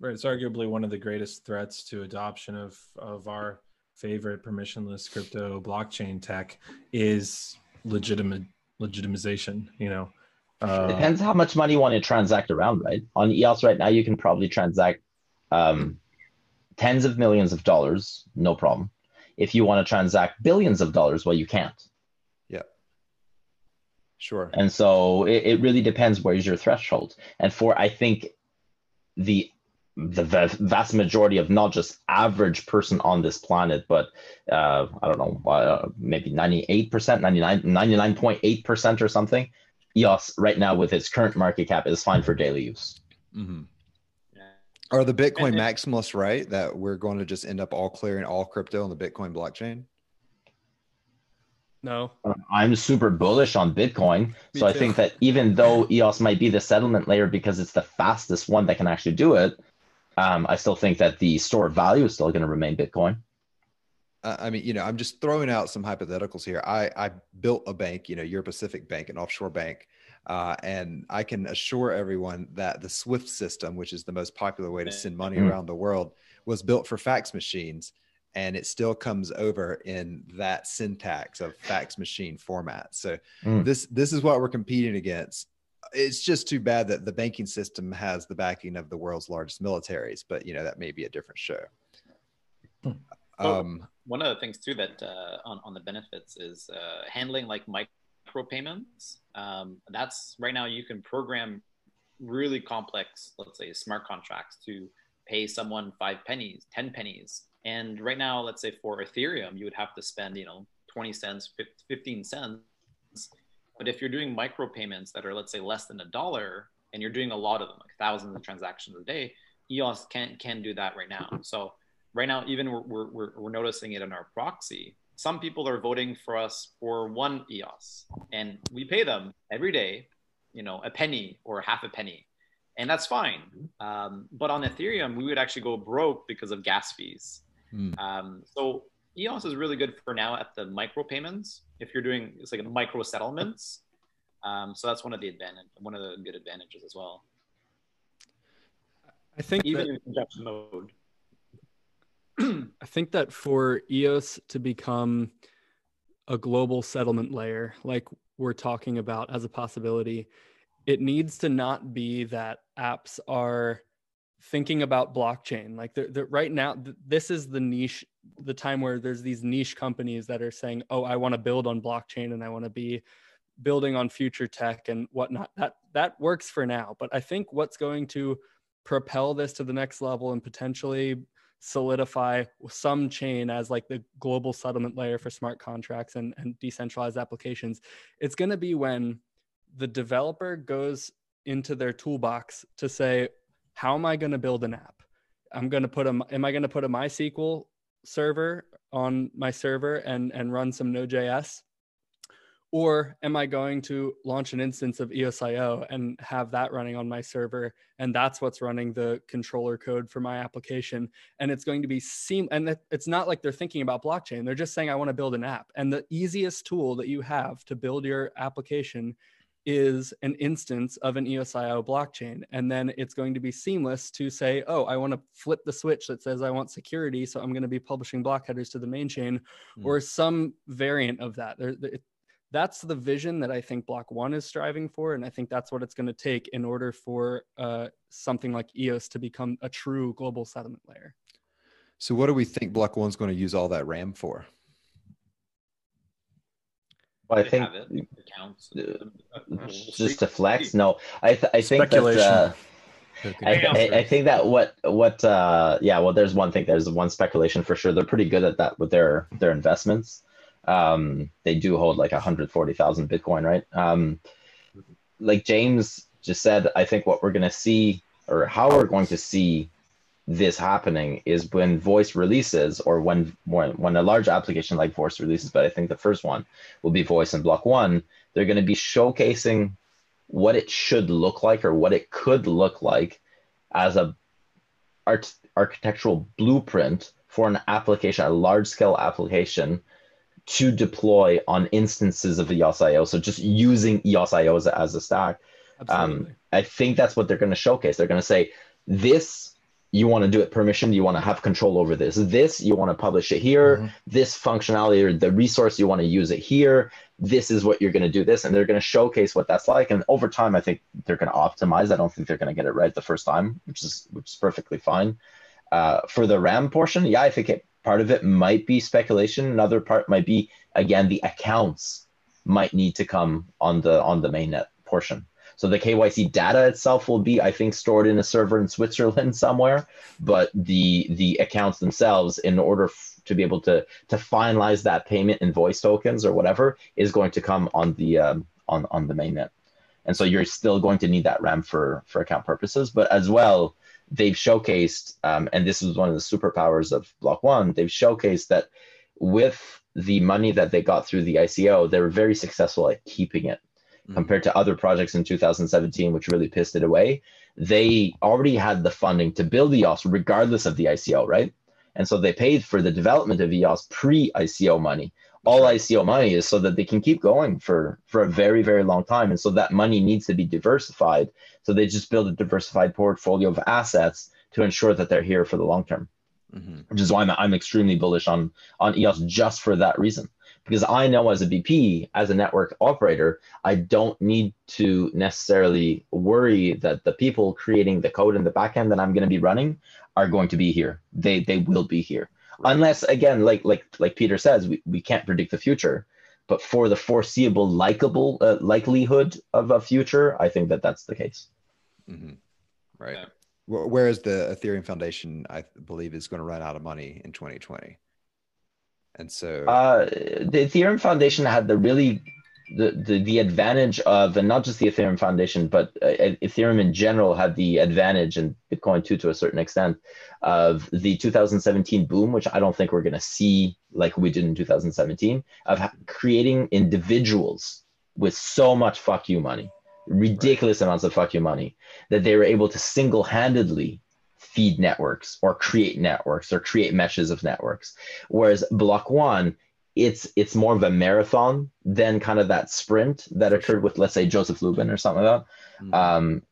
Right. It's arguably one of the greatest threats to adoption of of our favorite permissionless crypto blockchain tech is legitimate legitimization. You know, uh, Depends how much money you want to transact around, right? On EOS right now, you can probably transact um, tens of millions of dollars, no problem. If you want to transact billions of dollars, well, you can't. Yeah. Sure. And so it, it really depends where's your threshold. And for I think the the vast majority of not just average person on this planet, but uh, I don't know, uh, maybe 98%, 99, 99.8% or something. EOS right now with its current market cap is fine for daily use. Mm-hmm. Are the Bitcoin maximalists right that we're going to just end up all clearing all crypto on the Bitcoin blockchain? No. I'm super bullish on Bitcoin. Me so I think that even though EOS might be the settlement layer because it's the fastest one that can actually do it, um, I still think that the store of value is still going to remain Bitcoin. I mean, you know, I'm just throwing out some hypotheticals here. I, I built a bank, you know, Euro Pacific Bank, an offshore bank. Uh, and I can assure everyone that the SWIFT system, which is the most popular way to send money mm-hmm. around the world, was built for fax machines and it still comes over in that syntax of fax machine format. So mm. this this is what we're competing against. It's just too bad that the banking system has the backing of the world's largest militaries, but you know that may be a different show. Hmm. Um, one of the things too that uh, on on the benefits is uh, handling like micro payments. Um, that's right now you can program really complex, let's say, smart contracts to pay someone five pennies, ten pennies, and right now, let's say for Ethereum, you would have to spend, you know, 20 cents, 15 cents. But if you're doing micro payments that are, let's say, less than a dollar, and you're doing a lot of them, like thousands of transactions a day, EOS can can do that right now. So right now, even we're, we're, we're noticing it in our proxy. Some people are voting for us for one EOS, and we pay them every day, you know, a penny or half a penny, and that's fine. Um, but on Ethereum, we would actually go broke because of gas fees. Mm. Um, so EOS is really good for now at the micro payments. If you're doing it's like micro settlements, um, so that's one of the advantage, one of the good advantages as well. I think even that, in conjunction mode. I think that for EOS to become a global settlement layer, like we're talking about as a possibility, it needs to not be that apps are thinking about blockchain. Like the, the, right now th- this is the niche the time where there's these niche companies that are saying oh i want to build on blockchain and i want to be building on future tech and whatnot. That that works for now but i think what's going to propel this to the next level and potentially solidify some chain as like the global settlement layer for smart contracts and, and decentralized applications it's going to be when the developer goes into their toolbox to say how am I going to build an app? I'm going to put a, am I going to put a MySQL server on my server and, and run some Node.js? Or am I going to launch an instance of EOSIO and have that running on my server? And that's what's running the controller code for my application. And it's going to be seam. And it's not like they're thinking about blockchain. They're just saying, I want to build an app. And the easiest tool that you have to build your application is an instance of an EOSIO blockchain. And then it's going to be seamless to say, oh, I want to flip the switch that says I want security. So I'm going to be publishing block headers to the main chain mm. or some variant of that. There, it, that's the vision that I think Block One is striving for. And I think that's what it's going to take in order for uh, something like EOS to become a true global settlement layer. So, what do we think Block One's going to use all that RAM for? Well, I think accounts. Uh, just to flex. No, I th- I think that. Uh, I, I, I, think that what what uh yeah well there's one thing there's one speculation for sure they're pretty good at that with their their investments um they do hold like 140,000 bitcoin right? Um like James just said I think what we're going to see or how we're going to see this happening is when voice releases or when, when when a large application like voice releases but i think the first one will be voice in block one they're going to be showcasing what it should look like or what it could look like as a art, architectural blueprint for an application a large scale application to deploy on instances of EOSIO. So just using EOSIO as, as a stack. Um, I think that's what they're going to showcase. They're going to say, this you want to do it permission you want to have control over this this you want to publish it here mm-hmm. this functionality or the resource you want to use it here this is what you're going to do this and they're going to showcase what that's like and over time i think they're going to optimize i don't think they're going to get it right the first time which is which is perfectly fine uh, for the ram portion yeah i think it, part of it might be speculation another part might be again the accounts might need to come on the on the mainnet portion So the KYC data itself will be, I think, stored in a server in Switzerland somewhere, but the the accounts themselves, in order f- to be able to to finalize that payment in voice tokens or whatever, is going to come on the um, on on the mainnet. And so you're still going to need that RAM for for account purposes, but as well, they've showcased, um, and this is one of the superpowers of Block One. They've showcased that with the money that they got through the ICO, they were very successful at keeping it Mhm. compared to other projects in 2017, which really pissed it away. They already had the funding to build EOS regardless of the ICO, right? And so they paid for the development of EOS pre ICO money. All ICO money is so that they can keep going for, for a very, very long time. And so that money needs to be diversified. So they just build a diversified portfolio of assets to ensure that they're here for the long term Mhm. which is why I'm, I'm extremely bullish on on EOS just for that reason. Because I know as a BP, as a network operator, I don't need to necessarily worry that the people creating the code in the backend that I'm going to be running are going to be here. They they will be here, unless again, like like like Peter says, we, we can't predict the future. But for the foreseeable, likable uh, likelihood of a future, I think that that's the case. Mhm. Right. Yeah. Whereas the Ethereum Foundation, I believe, is going to run out of money in 2020. And so, Uh, the Ethereum Foundation had the really the, the the advantage of, and not just the Ethereum Foundation, but uh, Ethereum in general had the advantage, and Bitcoin too, to a certain extent, of the 2017 boom, which I don't think we're going to see like we did in 2017, of creating individuals with so much fuck you money, ridiculous amounts of fuck you money, that they were able to single handedly feed networks or create networks or create meshes of networks. Whereas block one, it's it's more of a marathon than kind of that sprint that occurred with let's say Joseph Lubin or something like that. Um,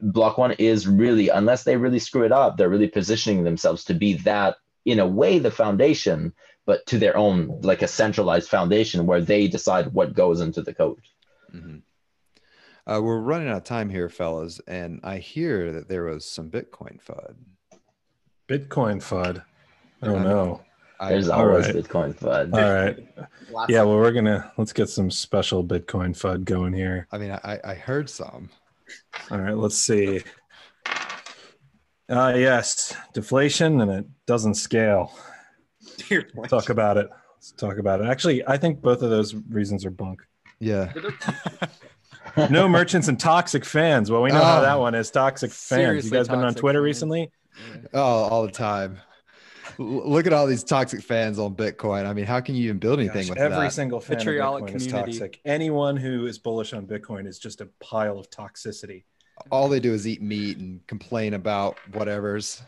block one is really unless they really screw it up, they're really positioning themselves to be that in a way the foundation, but to their own like a centralized foundation where they decide what goes into the code. Mhm. Uh, we're running out of time here, fellas, and I hear that there was some Bitcoin FUD. Bitcoin FUD. I don't know. I, There's all always right. Bitcoin FUD. All right. Yeah, well, we're gonna let's get some special Bitcoin FUD going here. I mean, I, I heard some. All right, let's see. Uh yes, deflation and it doesn't scale. Dear Let's talk about it. Let's talk about it. Actually, I think both of those reasons are bunk. Yeah. No merchants and toxic fans. Well, we know how Oh. that one is. Toxic fans. You guys been on Twitter fans. recently? Oh, all the time. L- look at all these toxic fans on Bitcoin. I mean, how can you even build anything Gosh, with every that? single fan of Vitriolic Bitcoin is community. toxic. Anyone who is bullish on Bitcoin is just a pile of toxicity. all they do is eat meat and complain about whatever's.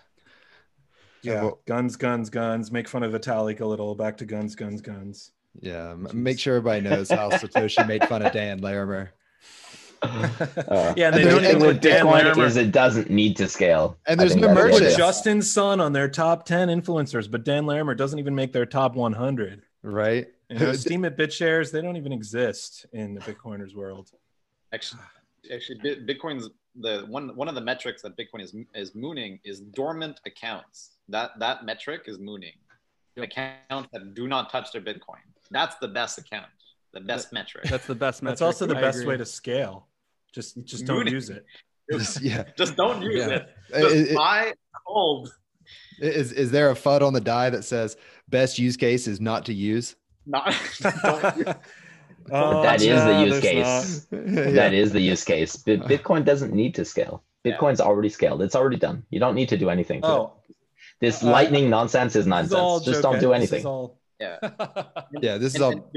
Yeah, well- guns, guns, guns. Make fun of Vitalik a little. Back to guns, guns, guns. Yeah, m- make sure everybody knows how Satoshi made fun of Dan Larimer. Uh, Yeah, and they the don't thing even with Dan Bitcoin is it doesn't need to scale. And I there's think no that's what merchants. it Put is. Justin Sun on their top 10 influencers, but Dan Larimer doesn't even make their top 100. Right? You know, Steem at BitShares, they don't even exist in the Bitcoiners world. Actually, actually, Bitcoin's the one one of the metrics that Bitcoin is is mooning is dormant accounts. That that metric is mooning. Accounts that do not touch their Bitcoin. That's the best account. The best metric. That's the best metric. That's also the I best agree. way to scale. Just just don't Mooning. use it. Just- yeah. Just don't use Yeah. it. Just Is, buy hold. is, is there a FUD on the die that says best use case is not to use? Not Oh, That is the use case. Yeah. That is the use case. Bitcoin doesn't need to scale. Yeah. Bitcoin's already scaled. It's already done. You don't need to do anything. not. To it. Oh, This uh, lightning nonsense is this is nonsense. Just joke- don't do anything. is all- Yeah. Yeah, this is and, all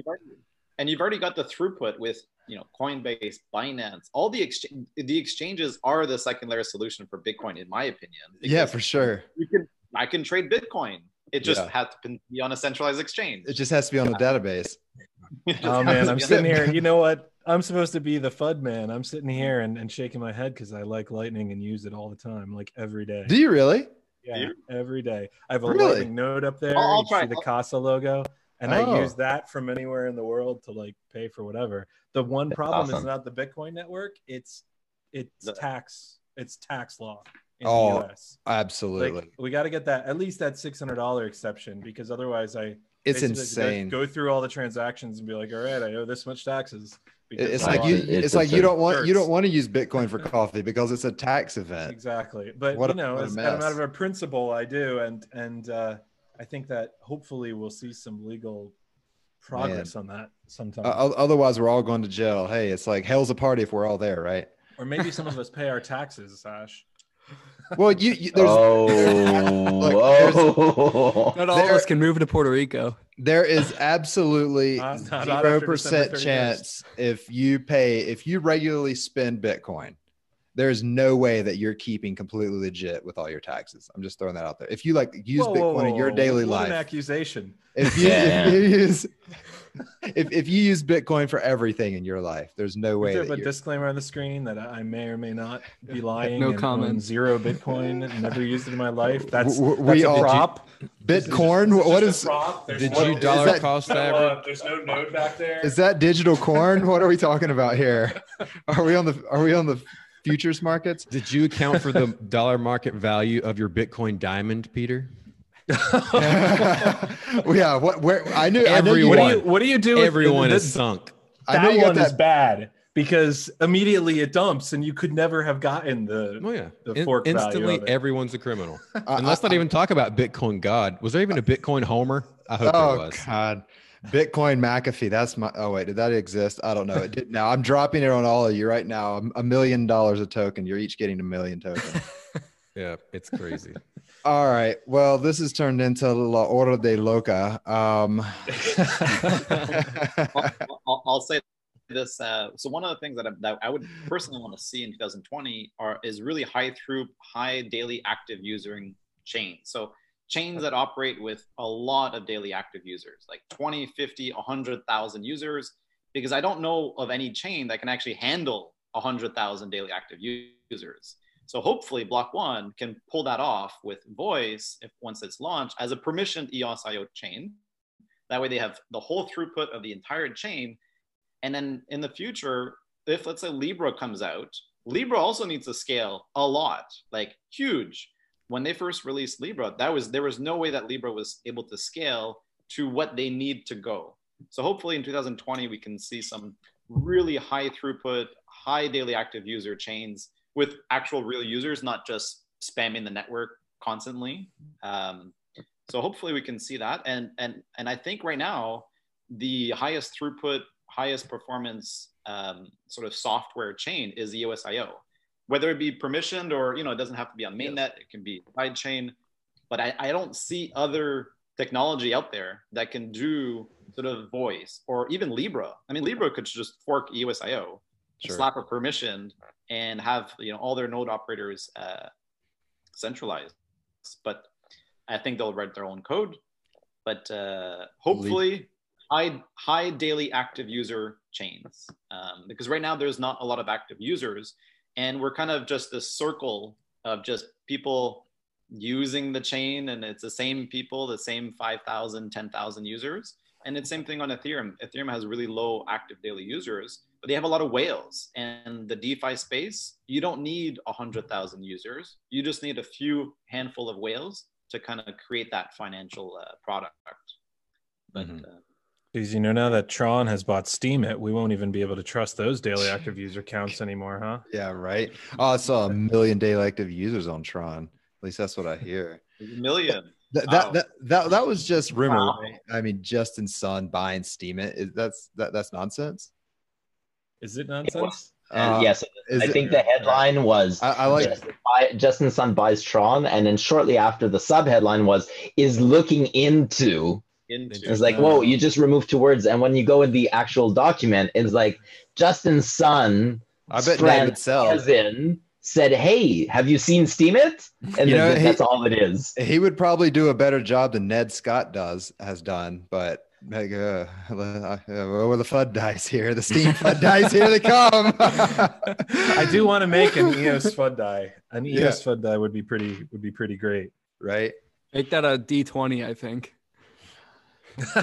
and you've already, and you've already got the throughput with you know Coinbase, Binance, all the exchange the exchanges are the second layer solution for Bitcoin, in my opinion. Yeah, for sure. You can I can trade Bitcoin. It just Yeah. has to be on a centralized exchange. It just has to be on a database. Oh man, I'm sitting a- here. You know what? I'm supposed to be the FUD man. I'm sitting here and, and shaking my head because I like Lightning and use it all the time, like every day. Do you really? Yeah, you? every day. I have a Really? Lightning node up there. I'll- I'll you try- see the I'll- Casa logo, and Oh. I use that from anywhere in the world to like pay for whatever. The one That's problem is not the Bitcoin network. It's it's The- tax. It's tax law in Oh, the US. Absolutely. Like we got to get that at least that six hundred dollar exception because otherwise I it's insane. Go through all the transactions and be like, all right, I owe this much taxes. because It's like you. It's- It's like you don't want you don't want to use Bitcoin for coffee because it's a tax event. exactly but What you know what a as out mess. of a principle i do and and uh i think that hopefully we'll see some legal progress on that sometime Uh, otherwise, we're all going to jail. Hey, it's like hell's a party if we're all there, right? or maybe some of us pay our taxes ash Well, you, you there's oh, Look, oh. Not all of us can move to Puerto Rico. there is absolutely Not- not after zero percent chance if you pay if you regularly spend Bitcoin. There's no way that you're keeping completely legit with all your taxes. I'm just throwing that out there. If you like use Whoa, Bitcoin whoa, in your daily what life, an accusation if you, Yeah. if you use if, if you use Bitcoin for everything in your life, there's no way Is there that a disclaimer on the screen that I may or may not be lying? No and comment. own Zero Bitcoin, and never used it in my life. That's, W- w- that's we a all- prop. Bitcoin. What is Did What- you dollar that- cost No, average? uh, there's no node back there. is that digital corn? What are we talking about here? Are we on the are we on the futures markets? Did you account for the dollar market value of your Bitcoin diamond, Peter? yeah. What? Where? I knew. I know you. what do Everyone- you What do you do? with- Everyone this, is sunk. I know that you one is bad because immediately it dumps, and you could never have gotten the. Oh yeah, The In- fork value instantly of it. everyone's a criminal. And let's not even talk about Bitcoin God. Was there even a Bitcoin Homer? I hope Oh there was. Oh, God. Bitcoin McAfee. That's my. Oh wait, did that exist? I don't know. It did. Now I'm dropping it on all of you right now. A- A million dollars a token. You're each getting a million tokens. Yeah, it's crazy. all right. Well, this has turned into La Hora de Loca. Um, I'll, I'll, I'll say this. Uh, so one of the things that I, that I would personally want to see in 2020 are is really high through, high daily active using chain. So chains that operate with a lot of daily active users, like 20, 50, 100,000 users, because I don't know of any chain that can actually handle 100,000 daily active users. So hopefully Block One can pull that off with Voice if once it's launched as a permissioned EOSIO chain. That way they have the whole throughput of the entire chain. And then in the future, if let's say Libra comes out, Libra also needs to scale a lot, like huge. When they first released Libra, that was there was no way that Libra was able to scale to what they need to go. So hopefully in 2020 we can see some really high throughput, high daily active user chains with actual real users, not just spamming the network constantly. Um, so hopefully we can see that. And and and I think right now the highest throughput, highest performance um, sort of software chain is EOSIO. Whether it be permissioned or you know it doesn't have to be on mainnet, it can be side chain. But I, I don't see other technology out there that can do sort of voice or even Libra. I mean Libra could just fork EOSIO, Sure. slap a permissioned, and have you know all their node operators uh, centralized. But I think they'll write their own code. But uh, hopefully, high high daily active user chains um, because right now there's not a lot of active users, and we're kind of just this circle of just people using the chain, and it's the same people, the same 5,000, 10,000 users. And it's same thing on Ethereum. Ethereum has really low active daily users, but they have a lot of whales. And the DeFi space, you don't need 100,000 users. You just need a few handful of whales to kind of create that financial uh, product. But Mhm. uh, Because you know now that Tron has bought Steem, it we won't even be able to trust those daily active user counts anymore, huh? yeah. Right. Oh, I saw a million daily active users on Tron. At least that's what I hear. a million. That, Wow. that, that, that, that was just rumor. Wow. right? I mean, Justin Sun buying Steemit. Is, that's that, that's nonsense. Is it nonsense? And Uh, yes, is I it- think the headline was I, I like. Justin, buy, Justin Sun buys Tron, and then shortly after the sub headline was is looking into. Into It's like, whoa, you just removed two words, and when you go in the actual document, it's like Justin's son, I bet friend Nate would sell. as in said, "Hey, have you seen Steemit?" And You then know, he- that's all it is. He would probably do a better job than Ned Scott does has done, but like, uh, uh, where the FUD dice here? The Steem FUD dice here they come. I do want to make an EOS FUD die. An Yeah. EOS FUD die would be pretty would be pretty great. right. Make that a D20, I think.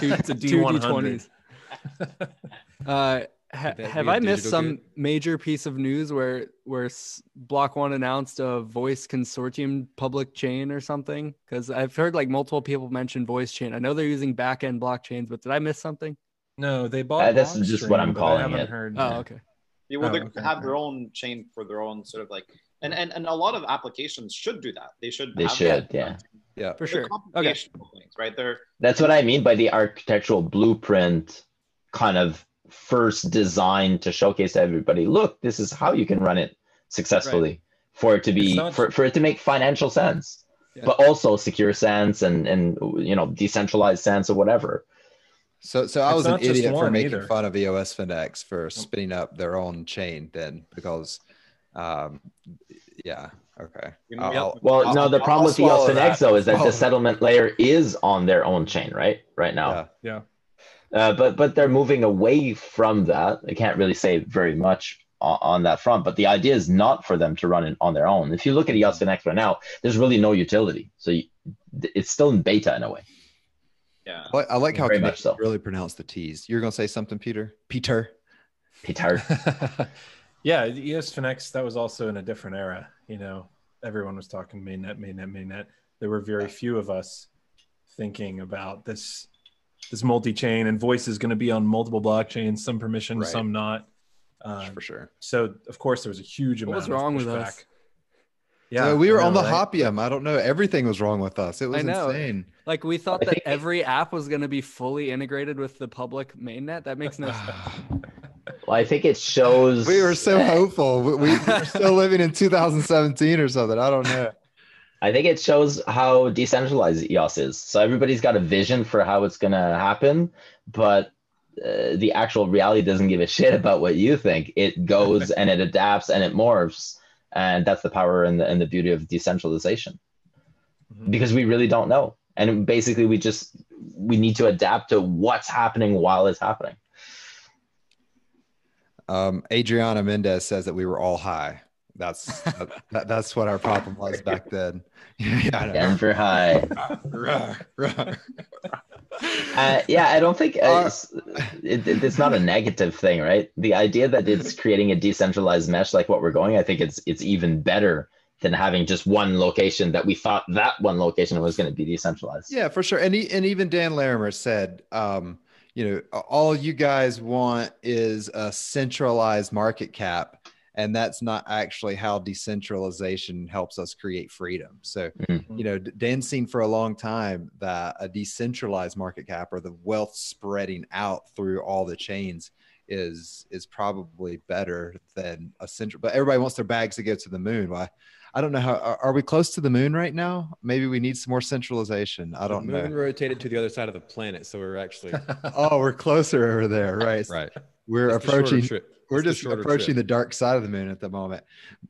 Two, It's a two D100. D20s. Uh, ha- have I missed some good? major piece of news where where Block One announced a Voice Consortium public chain or something? Because I've heard like multiple people mention Voice Chain. I know they're using back end blockchains, but did I miss something? No, they bought. Uh, that's just what I'm calling but I haven't it. Heard, Oh, okay. Yeah, well, Oh, they okay, have okay. their own chain for their own sort of like, and and, and a lot of applications should do that. They should. They have should, that. Yeah. Yeah. For sure. computational things, right? They're That's what I mean by the architectural blueprint kind of first designed to showcase to everybody, look, this is how you can run it successfully for it to be not- for, for it to make financial sense, Yeah. but also secure sense and and you know decentralized sense or whatever. So, so I It's was an idiot for making either. fun of EOS Finex for spinning up their own chain then because, um, yeah, okay. You I'll- I'll- Well, I'll- no, the I'll problem with swallow EOS Finex though is that Swallow the settlement layer is on their own chain, right? Right now. Yeah. Yeah. Uh, but but they're moving away from that. I can't really say very much on, on that front. But the idea is not for them to run it on their own. If you look at EOS Finex right now, there's really no utility. So you, it's still in beta in a way. yeah. I like, I like how Very much so. really pronounce the T's. You're gonna say something, Peter? Peter. Peter. yeah, the EOS Finex, that was also in a different era. You know, everyone was talking mainnet, mainnet, mainnet. There were very few of us thinking about this this multi-chain and voice is going to be on multiple blockchains, some permission, Right. some not. Um, for sure. so of course there was a huge amount. was of wrong with pushback. us? Yeah, so we were I on the right? Hopium. I don't know. Everything was wrong with us. It was I know. insane. Like we thought that every app was going to be fully integrated with the public mainnet. That makes no sense. Well, I think it shows. We were so hopeful. We, we were still living in 2017 or something. I don't know. I think it shows how decentralized EOS is. So everybody's got a vision for how it's going to happen, but uh, the actual reality doesn't give a shit about what you think. It goes and it adapts and it morphs, and that's the power and the, and the beauty of decentralization. Mhm. Because we really don't know, and basically we just we need to adapt to what's happening while it's happening. Um, Adriana Mendez says that we were all high. That's that, that- that's what our problem was back then. yeah, I know. Denver High. Rah, rah. Uh, yeah, I don't think uh, Uh, it's, it, it- it's not a negative thing, right? The idea that it's creating a decentralized mesh like what we're going, I think it's it's even better than having just one location that we thought that one location was going to be decentralized. Yeah, for sure. And he, and even Dan Larimer said, um, you know, all you guys want is a centralized market cap, and that's not actually how decentralization helps us create freedom. So, Mhm. you know, Dan's seen for a long time that a decentralized market cap or the wealth spreading out through all the chains is is probably better than a central. But everybody wants their bags to go to the moon. Why? I don't know how. Are, are we close to the moon right now? Maybe we need some more centralization. I don't the know. moon rotated to the other side of the planet, so we're actually Oh, we're closer over there, right? right. We're It's approaching. We're It's just approaching trip. the dark side of the moon at the moment.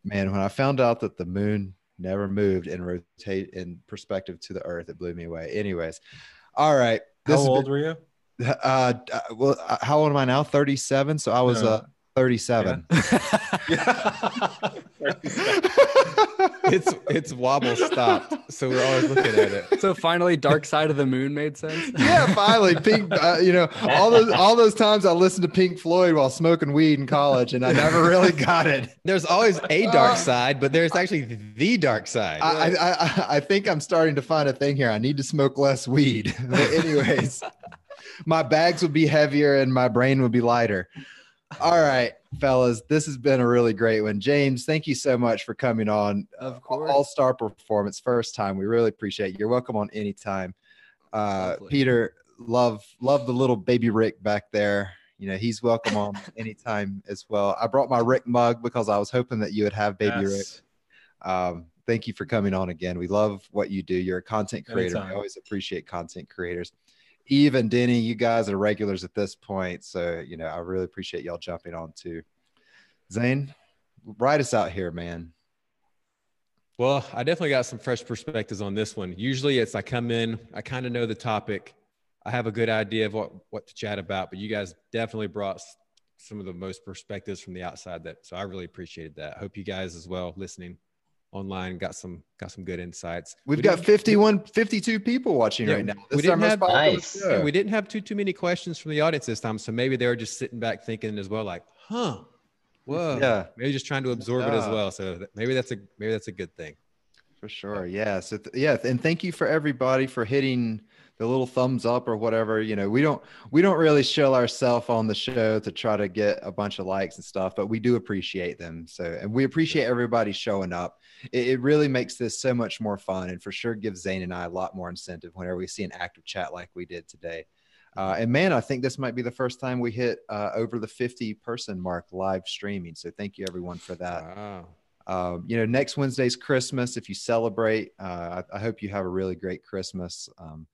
Man, when I found out that the moon never moved and rotate in perspective to the Earth, it blew me away. Anyways, all right. How This has old been- were you? uh, uh, well, uh, how old am I now? Thirty-seven. So I was No. uh, thirty-seven. it's it's wobble stopped, so we're always looking at it. so finally, Dark Side of the Moon made sense. yeah, finally, Pink. Uh, you know, all those all those times I listened to Pink Floyd while smoking weed in college, and I never really got it. There's always a dark Uh, side, but there's actually the dark side. I, I, I, I think I'm starting to find a thing here. I need to smoke less weed. But anyways, my bags would be heavier and my brain would be lighter. All right, fellas, this has been a really great one. James, thank you so much for coming on. Of course. All star performance, first time. We really appreciate it. You're welcome on anytime. Uh, Lovely. Peter, love love the little baby Rick back there. You know, he's welcome on anytime as well. I brought my Rick mug because I was hoping that you would have baby Rick. Um, thank you for coming on again. We love what you do. You're a content creator. We always appreciate content creators. Yves and Denis, you guys are regulars at this point. So, you know, I really appreciate y'all jumping on too. Zane, ride us out here, man. Well, I definitely got some fresh perspectives on this one. Usually it's I come in, I kind of know the topic. I have a good idea of what, what to chat about, but you guys definitely brought some of the most perspectives from the outside that so I really appreciated that. Hope you guys as well listening online got some got some good insights. We've We got didn't- 51, 52 people watching Yeah, right now. we This is our didn't most have- popular Nice. show. We didn't have too too many questions from the audience this time, so maybe they were just sitting back thinking as well, like, "Huh, whoa." Yeah, Maybe just trying to absorb it as well. So that- maybe that's a maybe that's a good thing. for sure. Yeah. So, th- yeah. And thank you for everybody for hitting the little thumbs up or whatever. You know, we don't we don't really show ourselves on the show to try to get a bunch of likes and stuff, but we do appreciate them. So and we appreciate everybody showing up. It, it really makes this so much more fun, and for sure gives Zane and I a lot more incentive whenever we see an active chat like we did today. Uh, and man, I think this might be the first time we hit uh, over the 50 person mark live streaming. So thank you everyone for that. Wow. Um, you know, next Wednesday's Christmas. If you celebrate, uh, I, I, hope you have a really great Christmas. Um,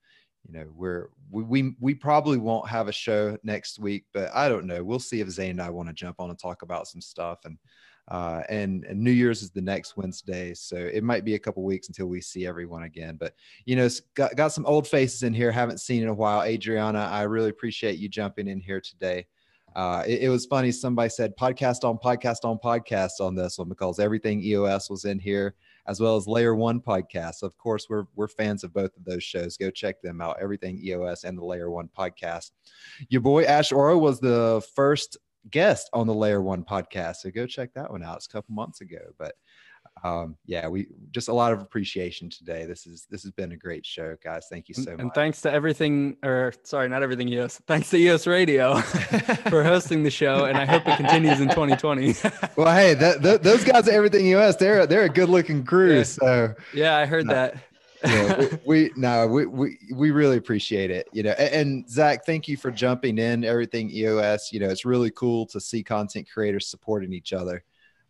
you know, we're we, we probably won't have a show next week, but I don't know. We'll see if Zane and I want to jump on and talk about some stuff. And uh, and, and New Year's is the next Wednesday, so it might be a couple weeks until we see everyone again. But you know, got got some old faces in here, haven't seen in a while. Adriana, I really appreciate you jumping in here today. Uh, it, it, was funny. Somebody said podcast on podcast on podcast on this one because everything EOS was in here, as well as Layer One podcast. Of course, we're we're fans of both of those shows. Go check them out. Everything EOS and the Layer One podcast. Your boy Ashe Oro was the first guest on the Layer One podcast, so go check that one out. It's a couple months ago, but um, yeah, we just a lot of appreciation today. This is this has been a great show, guys. Thank you so and, much. And thanks to everything, or sorry, not everything EOS. Thanks to EOS Radio for hosting the show, and I hope it continues in 2020. well, hey, that, that, those guys at Everything EOS, they're they're a good looking crew. Yeah. So yeah, I heard that. yeah, we, we no, we, we we really appreciate it. You know, and, and Zach, thank you for jumping in. Everything EOS, you know, it's really cool to see content creators supporting each other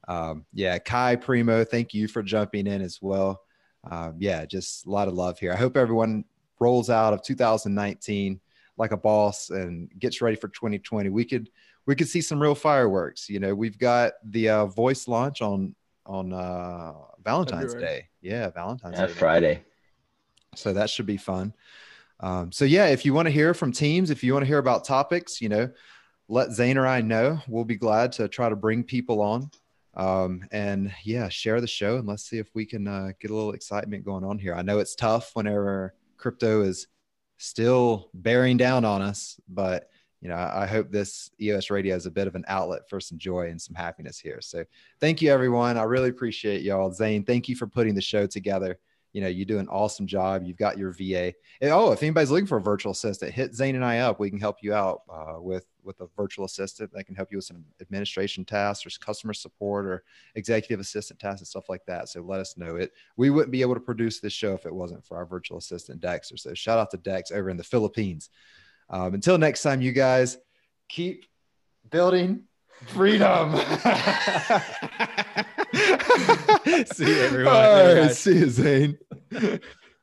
um, yeah, Kai Primo, thank you for jumping in as well. Um, yeah, just a lot of love here. I hope everyone rolls out of 2019 like a boss and gets ready for 2020. We could we could see some real fireworks. You know, we've got the uh, voice launch on on uh, Valentine's February. Day. Yeah, Valentine's yeah, Day. Friday. So that should be fun. Um, so yeah, if you want to hear from teams, if you want to hear about topics, you know, let Zane or I know. We'll be glad to try to bring people on. Um, and yeah, share the show and let's see if we can uh, get a little excitement going on here. I know it's tough whenever crypto is still bearing down on us, but you know, I hope this EOS radio is a bit of an outlet for some joy and some happiness here. So thank you, everyone. I really appreciate y'all. Zane, thank you for putting the show together you know, you do an awesome job. You've got your VA. And, oh, if anybody's looking for a virtual assistant, hit Zane and I up. We can help you out uh, with with a virtual assistant that can help you with some administration tasks or customer support or executive assistant tasks and stuff like that. So let us know it. We wouldn't be able to produce this show if it wasn't for our virtual assistant Dexter. So shout out to Dex over in the Philippines. Um, until next time, you guys keep building freedom. see you, everyone. All right, see you, Zane.